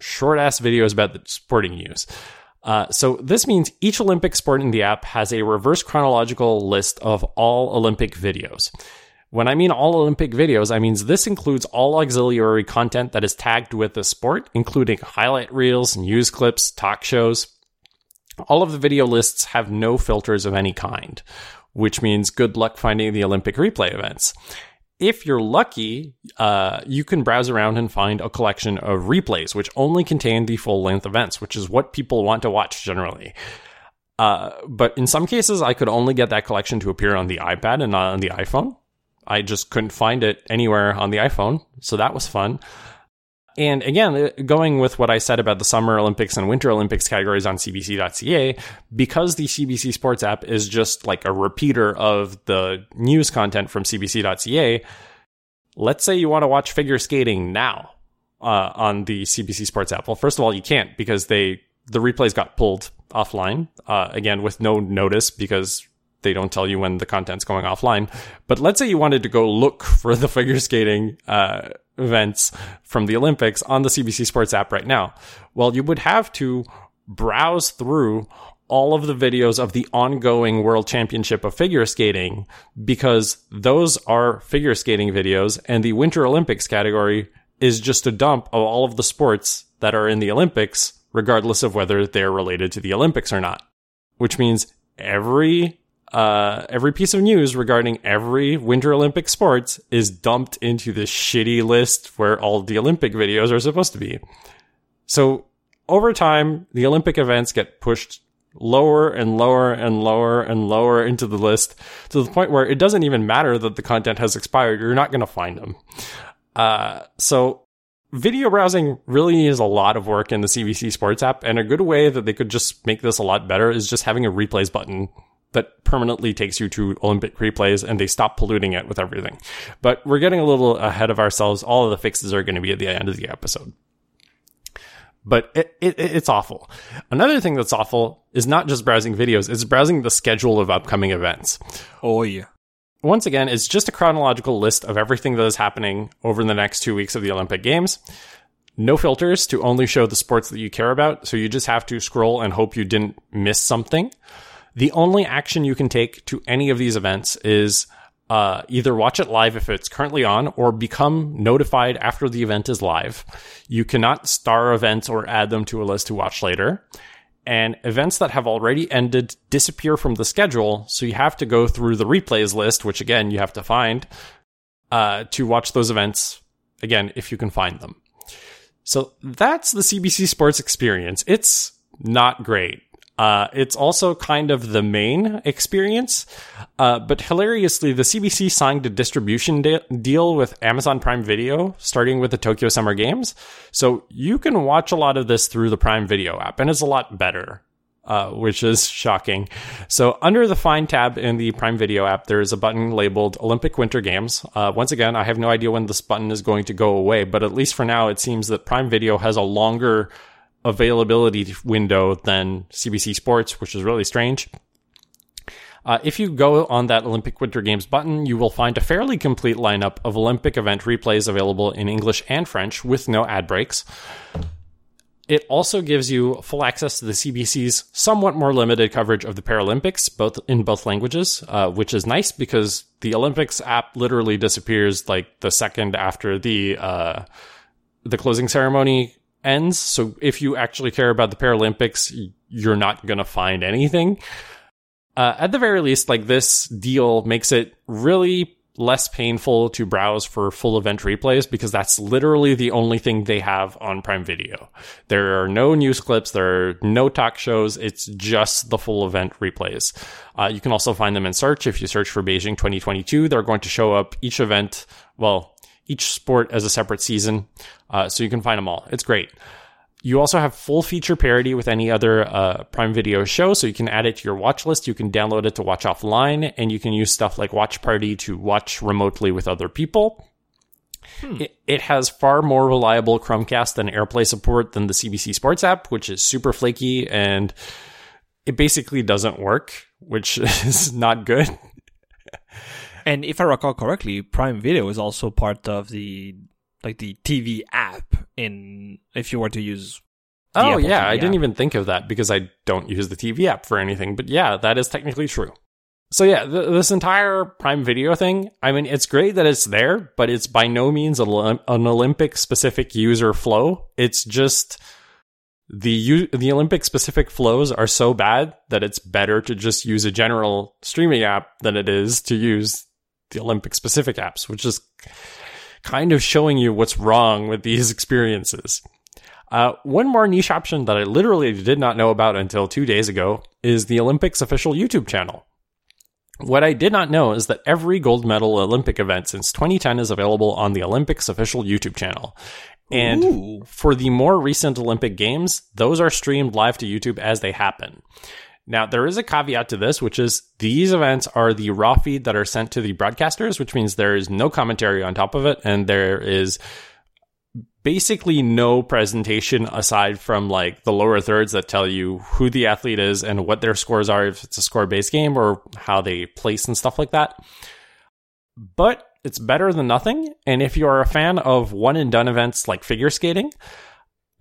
short ass videos about the sporting news. Uh, so this means each Olympic sport in the app has a reverse chronological list of all Olympic videos. When I mean all Olympic videos, I mean this includes all auxiliary content that is tagged with the sport, including highlight reels, news clips, talk shows. All of the video lists have no filters of any kind, which means good luck finding the Olympic replay events. If you're lucky, uh, you can browse around and find a collection of replays, which only contain the full length events, which is what people want to watch generally. Uh, but in some cases, I could only get that collection to appear on the iPad and not on the iPhone. I just couldn't find it anywhere on the iPhone, so that was fun. And again, uh, going with what I said about the Summer Olympics and Winter Olympics categories on CBC.ca, because the CBC Sports app is just like a repeater of the news content from CBC.ca, let's say you want to watch figure skating now uh, on the CBC Sports app. Well, first of all, you can't because they the replays got pulled offline uh, again with no notice because they don't tell you when the content's going offline. But let's say you wanted to go look for the figure skating uh, events from the Olympics on the CBC Sports app right now. Well, you would have to browse through all of the videos of the ongoing World Championship of Figure Skating because those are figure skating videos, and the Winter Olympics category is just a dump of all of the sports that are in the Olympics, regardless of whether they're related to the Olympics or not. Which means every uh, every piece of news regarding every Winter Olympic sports is dumped into this shitty list where all the Olympic videos are supposed to be. So over time, the Olympic events get pushed lower and lower and lower and lower into the list to the point where it doesn't even matter that the content has expired. You're not going to find them. Uh, so video browsing really is a lot of work in the CBC Sports app, and a good way that they could just make this a lot better is just having a replays button that permanently takes you to Olympic replays and they stop polluting it with everything. But we're getting a little ahead of ourselves. All of the fixes are going to be at the end of the episode. But it, it, it's awful. Another thing that's awful is not just browsing videos, it's browsing the schedule of upcoming events. Oh yeah. once again, it's just a chronological list of everything that is happening over the next two weeks of the Olympic Games. No filters to only show the sports that you care about, so you just have to scroll and hope you didn't miss something. The only action you can take to any of these events is uh, either watch it live if it's currently on or become notified after the event is live. You cannot star events or add them to a list to watch later. And events that have already ended disappear from the schedule, so you have to go through the replays list, which again you have to find uh, to watch those events again if you can find them. So that's the CBC Sports experience. It's not great. Uh, it's also kind of the main experience. Uh, but hilariously, the CBC signed a distribution de- deal with Amazon Prime Video, starting with the Tokyo Summer Games. So you can watch a lot of this through the Prime Video app, and it's a lot better. Uh, which is shocking. So under the Find tab in the Prime Video app, there is a button labeled Olympic Winter Games. Uh, once again, I have no idea when this button is going to go away, but at least for now, it seems that Prime Video has a longer availability window than CBC Sports, which is really strange. Uh, if you go on that Olympic Winter Games button, you will find a fairly complete lineup of Olympic event replays available in English and French with no ad breaks. It also gives you full access to the CBC's somewhat more limited coverage of the Paralympics, both in both languages, uh, which is nice because the Olympics app literally disappears like the second after the uh, the closing ceremony ends. So if you actually care about the Paralympics, you're not going to find anything. Uh, at the very least, like this deal makes it really less painful to browse for full event replays because that's literally the only thing they have on Prime Video. There are no news clips, there are no talk shows. It's just the full event replays. Uh, you can also find them in search. If you search for Beijing 2022, they're going to show up each event. Well, each sport as a separate season. Uh, so you can find them all. It's great. You also have full feature parity with any other uh, Prime Video show, so you can add it to your watch list. You can download it to watch offline, and you can use stuff like Watch Party to watch remotely with other people. Hmm. It, it, has far more reliable Chromecast and AirPlay support than the CBC Sports app, which is super flaky and it basically doesn't work, which is not good. And if I recall correctly, Prime Video is also part of the like the TV app in if you were to use Oh yeah, TV I app. didn't even think of that because I don't use the TV app for anything, but yeah, that is technically true. So yeah, th- this entire Prime Video thing, I mean, it's great that it's there, but it's by no means an Olympic specific user flow. It's just the U- the Olympic specific flows are so bad that it's better to just use a general streaming app than it is to use the Olympic specific apps, which is kind of showing you what's wrong with these experiences. Uh, one more niche option that I literally did not know about until two days ago is the Olympics official YouTube channel. What I did not know is that every gold medal Olympic event since 2010 is available on the Olympics official YouTube channel. And Ooh. for the more recent Olympic Games, those are streamed live to YouTube as they happen. Now, there is a caveat to this, which is these events are the raw feed that are sent to the broadcasters, which means there is no commentary on top of it, and there is basically no presentation aside from like the lower thirds that tell you who the athlete is and what their scores are if it's a score based game or how they place and stuff like that. But it's better than nothing. And if you are a fan of one and done events like figure skating,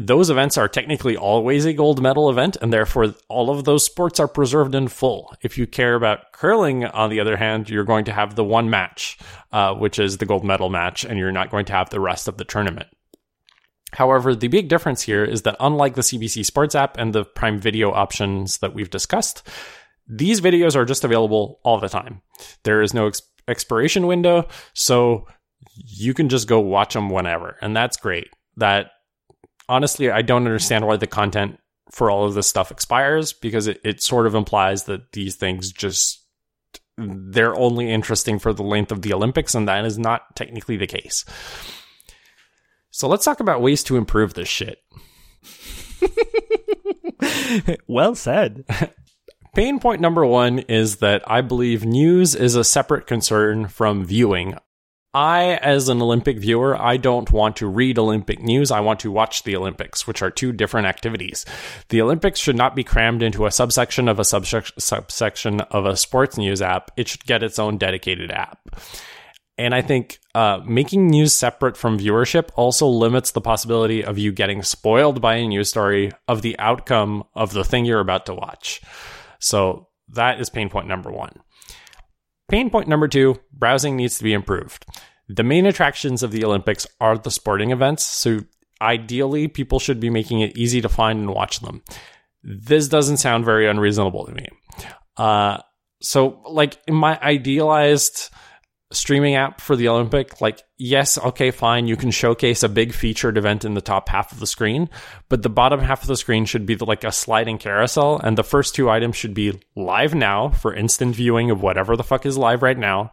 those events are technically always a gold medal event, and therefore all of those sports are preserved in full. If you care about curling, on the other hand, you're going to have the one match, uh, which is the gold medal match, and you're not going to have the rest of the tournament. However, the big difference here is that unlike the CBC Sports app and the Prime Video options that we've discussed, these videos are just available all the time. There is no ex- expiration window, so you can just go watch them whenever, and that's great. That honestly, I don't understand why the content for all of this stuff expires because it, it sort of implies that these things just they're only interesting for the length of the Olympics, and that is not technically the case. So let's talk about ways to improve this shit. well said. Pain point number one is that I believe news is a separate concern from viewing I, as an Olympic viewer, I don't want to read Olympic news. I want to watch the Olympics, which are two different activities. The Olympics should not be crammed into a subsection of a subsection, subsection of a sports news app. It should get its own dedicated app. And I think uh, making news separate from viewership also limits the possibility of you getting spoiled by a news story of the outcome of the thing you're about to watch. So that is pain point number one. Pain point number two browsing needs to be improved. The main attractions of the Olympics are the sporting events, so ideally, people should be making it easy to find and watch them. This doesn't sound very unreasonable to me. Uh, so, like, in my idealized streaming app for the Olympic, like, yes, okay, fine, you can showcase a big featured event in the top half of the screen, but the bottom half of the screen should be like a sliding carousel, and the first two items should be live now for instant viewing of whatever the fuck is live right now,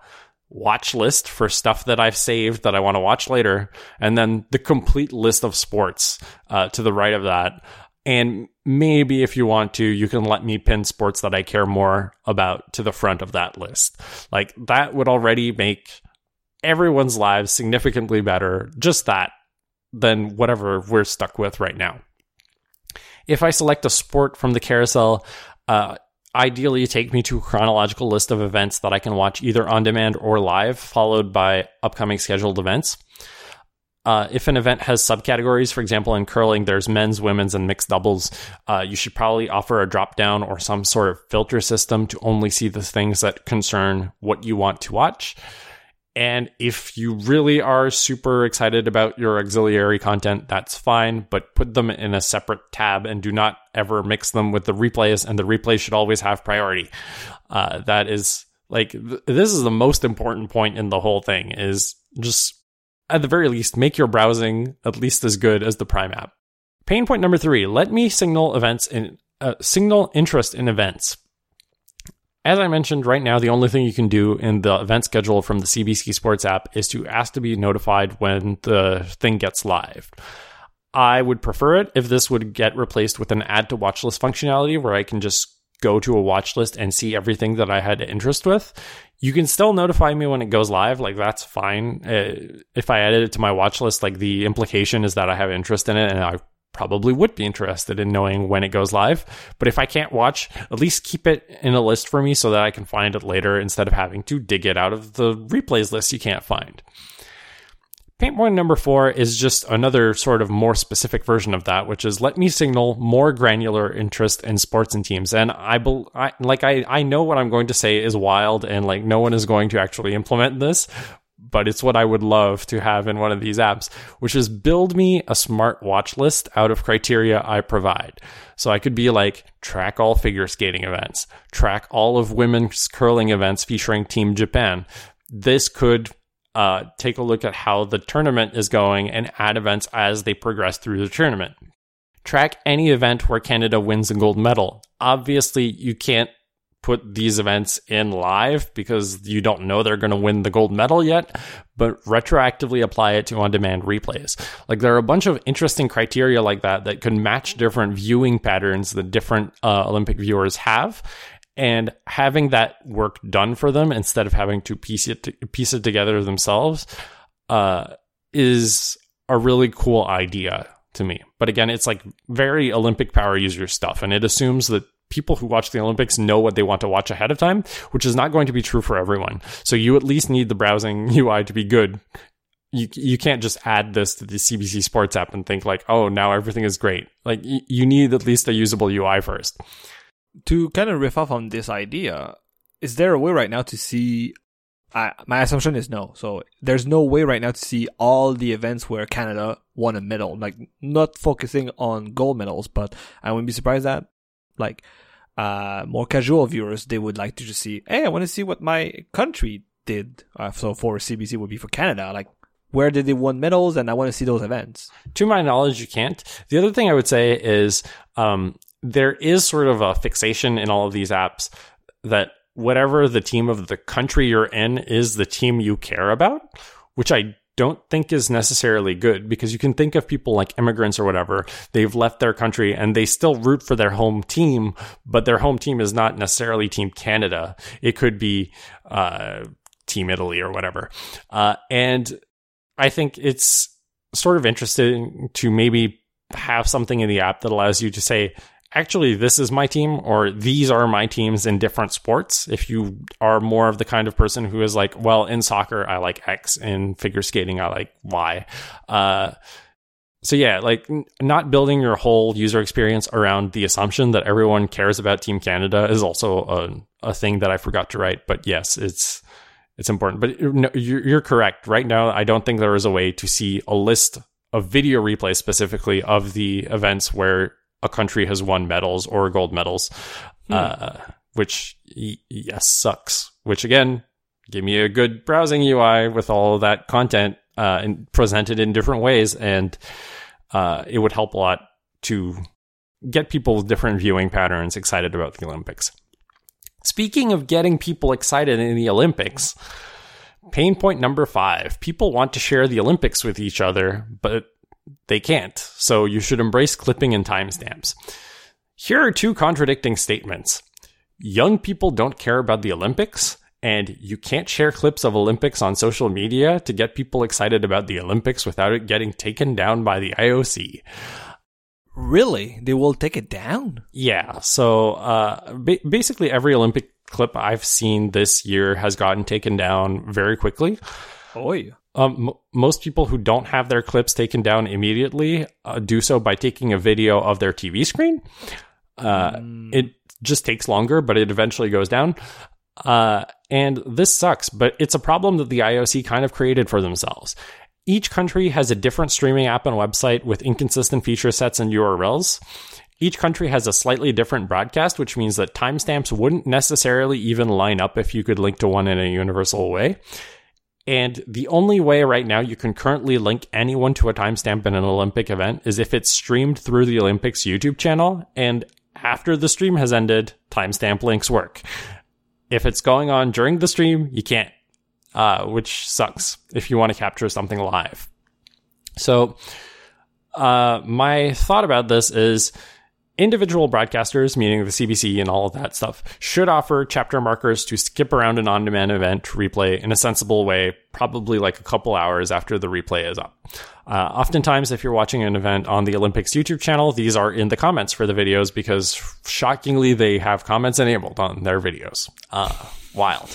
watch list for stuff that I've saved that I want to watch later, and then the complete list of sports uh, to the right of that. And maybe if you want to, you can let me pin sports that I care more about to the front of that list. Like that would already make everyone's lives significantly better, just that, than whatever we're stuck with right now. If I select a sport from the carousel, uh, ideally take me to a chronological list of events that I can watch either on demand or live, followed by upcoming scheduled events. Uh, if an event has subcategories, for example, in curling, there's men's, women's, and mixed doubles, uh, you should probably offer a drop down or some sort of filter system to only see the things that concern what you want to watch. And if you really are super excited about your auxiliary content, that's fine, but put them in a separate tab and do not ever mix them with the replays, and the replays should always have priority. Uh, that is like, th- this is the most important point in the whole thing is just at the very least, make your browsing at least as good as the Prime app. Pain point number three: let me signal events in uh, signal interest in events. As I mentioned, right now the only thing you can do in the event schedule from the CBC Sports app is to ask to be notified when the thing gets live. I would prefer it if this would get replaced with an add to watch list functionality where I can just go to a watch list and see everything that I had interest with. You can still notify me when it goes live. Like that's fine. Uh, if I added it to my watch list, like the implication is that I have interest in it and I probably would be interested in knowing when it goes live. But if I can't watch, at least keep it in a list for me so that I can find it later instead of having to dig it out of the replays list you can't find. Pain point number four is just another sort of more specific version of that, which is let me signal more granular interest in sports and teams. And I, be, I like I I know what I'm going to say is wild, and like no one is going to actually implement this, but it's what I would love to have in one of these apps, which is build me a smart watch list out of criteria I provide. So I could be like, track all figure skating events, track all of women's curling events featuring Team Japan. This could uh, take a look at how the tournament is going and add events as they progress through the tournament. Track any event where Canada wins a gold medal. Obviously, you can't put these events in live because you don't know they're going to win the gold medal yet, but retroactively apply it to on demand replays. Like there are a bunch of interesting criteria like that that could match different viewing patterns that different uh, Olympic viewers have and having that work done for them instead of having to piece it to, piece it together themselves uh, is a really cool idea to me. But again, it's like very Olympic power user stuff, and it assumes that people who watch the Olympics know what they want to watch ahead of time, which is not going to be true for everyone. So you at least need the browsing UI to be good. You you can't just add this to the CBC Sports app and think like, oh, now everything is great. Like you need at least a usable UI first to kind of riff off on this idea, is there a way right now to see? Uh, my assumption is no. So there's no way right now to see all the events where Canada won a medal. Like not focusing on gold medals, but I wouldn't be surprised that like uh, more casual viewers they would like to just see. Hey, I want to see what my country did. Uh, so for CBC would be for Canada. Like where did they win medals, and I want to see those events. To my knowledge, you can't. The other thing I would say is um, there is sort of a fixation in all of these apps that whatever the team of the country you're in is the team you care about, which I don't think is necessarily good because you can think of people like immigrants or whatever. They've left their country and they still root for their home team, but their home team is not necessarily Team Canada. It could be, uh, Team Italy or whatever. Uh, and I think it's sort of interesting to maybe have something in the app that allows you to say, actually, this is my team, or these are my teams in different sports. If you are more of the kind of person who is like, well, in soccer, I like X, in figure skating, I like Y. Uh, so yeah, like n- not building your whole user experience around the assumption that everyone cares about Team Canada is also a, a thing that I forgot to write. But yes, it's it's important. But no, you're, you're correct. Right now, I don't think there is a way to see a list of video replays specifically of the events where a country has won medals or gold medals, Hmm. uh, which yes sucks. Which again, give me a good browsing UI with all of that content uh, and presented in different ways, and uh, it would help a lot to get people with different viewing patterns excited about the Olympics. Speaking of getting people excited in the Olympics, pain point number five people want to share the Olympics with each other, but they can't. So you should embrace clipping and timestamps. Here are two contradicting statements young people don't care about the Olympics, and you can't share clips of Olympics on social media to get people excited about the Olympics without it getting taken down by the IOC. Really? They will take it down? Yeah. So uh, ba- basically, every Olympic clip I've seen this year has gotten taken down very quickly. Oh, yeah. Um, m- most people who don't have their clips taken down immediately uh, do so by taking a video of their TV screen. Uh, It just takes longer, but it eventually goes down. Uh, and this sucks, but it's a problem that the IOC kind of created for themselves. Each country has a different streaming app and website with inconsistent feature sets and URLs. Each country has a slightly different broadcast, which means that timestamps wouldn't necessarily even line up if you could link to one in a universal way. And the only way right now you can currently link anyone to a timestamp in an Olympic event is if it's streamed through the Olympics YouTube channel. And after the stream has ended, timestamp links work. If it's going on during the stream, you can't, uh, which sucks if you want to capture something live. So, uh, my thought about this is individual broadcasters, meaning the CBC and all of that stuff, should offer chapter markers to skip around an on demand event replay in a sensible way, probably like a couple hours after the replay is up. Uh, oftentimes, if you're watching an event on the Olympics YouTube channel, these are in the comments for the videos because shockingly, they have comments enabled on their videos. Uh, wild.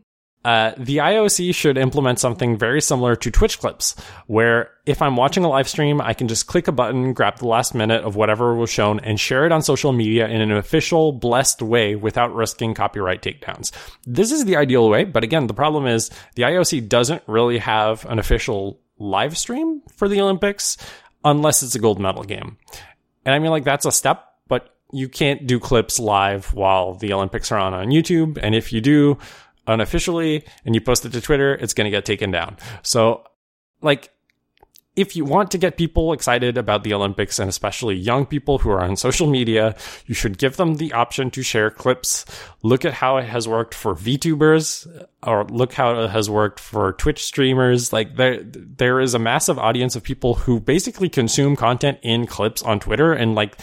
Uh, the IOC should implement something very similar to Twitch clips, where if I'm watching a live stream, I can just click a button, grab the last minute of whatever was shown, and share it on social media in an official, blessed way without risking copyright takedowns. This is the ideal way, but again, the problem is the IOC doesn't really have an official live stream for the Olympics unless it's a gold medal game. And I mean, like, that's a step, but you can't do clips live while the Olympics are on on YouTube. And if you do, unofficially and you post it to Twitter, it's going to get taken down. So, like, if you want to get people excited about the Olympics and especially young people who are on social media, you should give them the option to share clips. Look at how it has worked for VTubers or look how it has worked for Twitch streamers. Like there, there is a massive audience of people who basically consume content in clips on Twitter and like,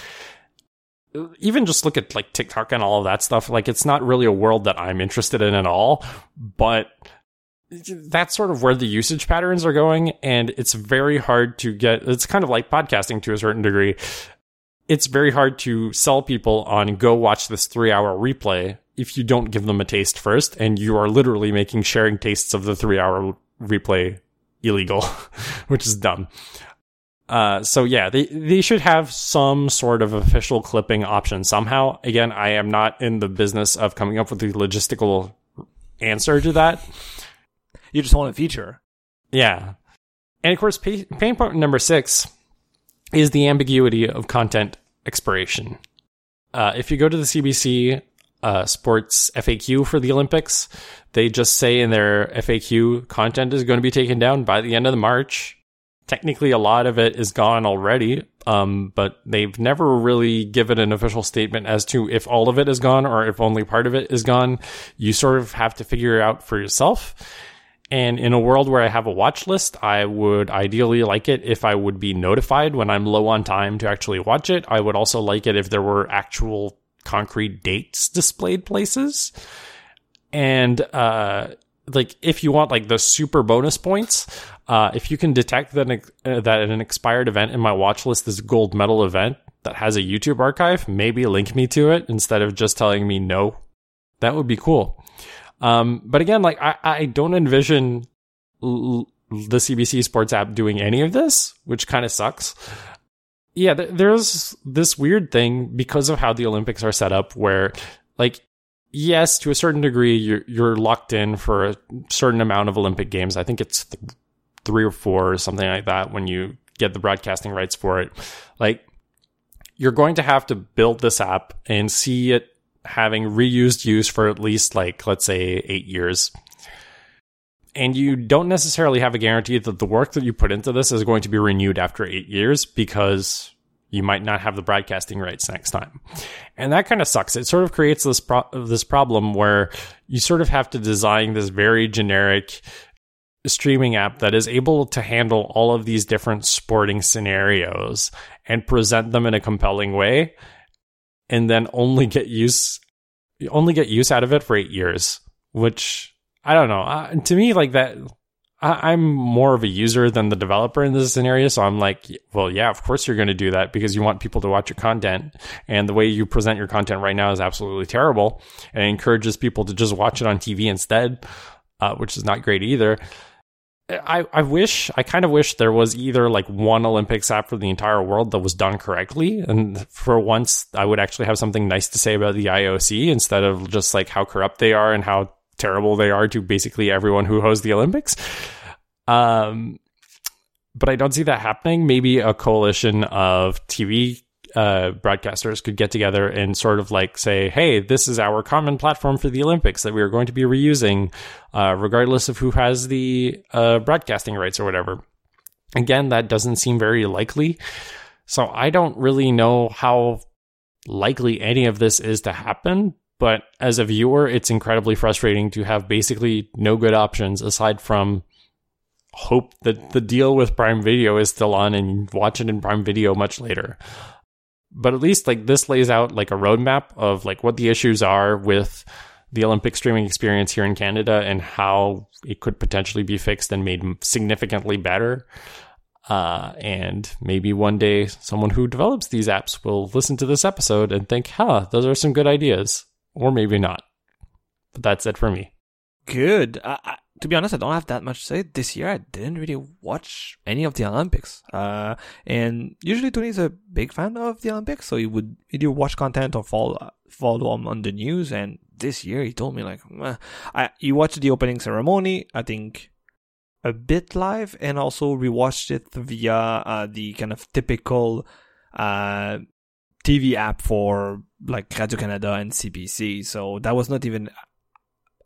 even just look at like TikTok and all of that stuff. Like it's not really a world that I'm interested in at all, but that's sort of where the usage patterns are going. And it's very hard to get, it's kind of like podcasting to a certain degree. It's very hard to sell people on go watch this three hour replay if you don't give them a taste first. And you are literally making sharing tastes of the three hour replay illegal, which is dumb. Uh, so yeah, they they should have some sort of official clipping option somehow. Again, I am not in the business of coming up with the logistical answer to that. You just want a feature. Yeah, and of course, pain point number six is the ambiguity of content expiration. Uh, if you go to the CBC uh, Sports FAQ for the Olympics, they just say in their FAQ content is going to be taken down by the end of the March technically a lot of it is gone already um, but they've never really given an official statement as to if all of it is gone or if only part of it is gone. You sort of have to figure it out for yourself. And in a world where i have a watch list i would ideally like it if i would be notified when i'm low on time to actually watch it. I would also like it if there were actual concrete dates displayed places. And uh, like if you want like the super bonus points, uh, if you can detect that an, uh, that an expired event in my watch list is a gold medal event that has a YouTube archive, maybe link me to it instead of just telling me no. That would be cool. Um, but again, like I, I don't envision l- the CBC Sports app doing any of this, which kind of sucks. Yeah, th- there's this weird thing because of how the Olympics are set up where like yes, to a certain degree, you're you're locked in for a certain amount of Olympic games. I think it's th- three or four or something like that when you get the broadcasting rights for it. Like you're going to have to build this app and see it having reused use for at least like let's say eight years. And you don't necessarily have a guarantee that the work that you put into this is going to be renewed after eight years because you might not have the broadcasting rights next time. And that kind of sucks. It sort of creates this pro- this problem where you sort of have to design this very generic streaming app that is able to handle all of these different sporting scenarios and present them in a compelling way and then only get use only get use out of it for 8 years, which I don't know. Uh, to me like that I, am more of a user than the developer in this scenario. So I'm like, well, yeah, of course you're going to do that because you want people to watch your content. And the way you present your content right now is absolutely terrible and encourages people to just watch it on TV instead, uh, which is not great either. I, I wish, I kind of wish there was either like one Olympics app for the entire world that was done correctly. And for once, I would actually have something nice to say about the IOC instead of just like how corrupt they are and how terrible they are to basically everyone who hosts the Olympics. Um, but I don't see that happening. Maybe a coalition of TV uh, broadcasters could get together and sort of like say, hey, this is our common platform for the Olympics that we are going to be reusing, uh, regardless of who has the uh, broadcasting rights or whatever. Again, that doesn't seem very likely. So I don't really know how likely any of this is to happen. But as a viewer, it's incredibly frustrating to have basically no good options aside from hope that the deal with Prime Video is still on and watch it in Prime Video much later. But at least like this lays out like a roadmap of like what the issues are with the Olympic streaming experience here in Canada and how it could potentially be fixed and made significantly better. Uh, and maybe one day someone who develops these apps will listen to this episode and think, huh, those are some good ideas or maybe not. But that's it for me. Good. I, to be honest, I don't have that much to say. This year, I didn't really watch any of the Olympics. Uh, and usually Tony's a big fan of the Olympics, so he would either watch content or follow follow him on the news. And this year, he told me like, I you watched the opening ceremony. I think a bit live, and also rewatched it via uh, the kind of typical uh, TV app for like Radio Canada and CBC. So that was not even.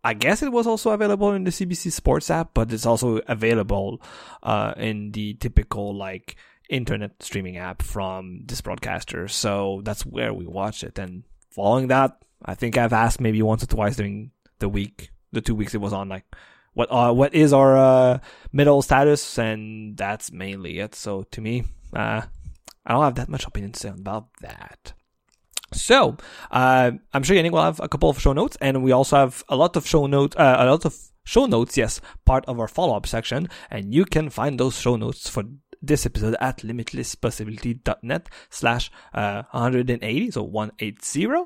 I guess it was also available in the CBC Sports app, but it's also available uh, in the typical like internet streaming app from this broadcaster. So that's where we watched it. And following that, I think I've asked maybe once or twice during the week, the two weeks it was on, like what uh, what is our uh, middle status, and that's mainly it. So to me, uh, I don't have that much opinion to say about that. So, uh, I'm sure Yannick will have a couple of show notes, and we also have a lot of show notes, uh, a lot of show notes, yes, part of our follow up section, and you can find those show notes for this episode at limitlesspossibility.net slash uh, 180, so 180.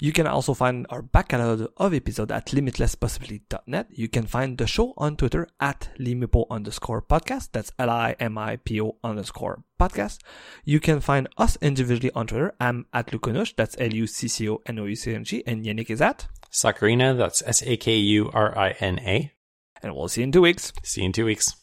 You can also find our back catalog of episode at limitlesspossibility.net. You can find the show on Twitter at limipo underscore podcast. That's L-I-M-I-P-O underscore podcast. You can find us individually on Twitter. I'm at Lukonush. That's L-U-C-C-O-N-O-U-C-N-G. And Yannick is at Sakurina. That's S-A-K-U-R-I-N-A. And we'll see you in two weeks. See you in two weeks.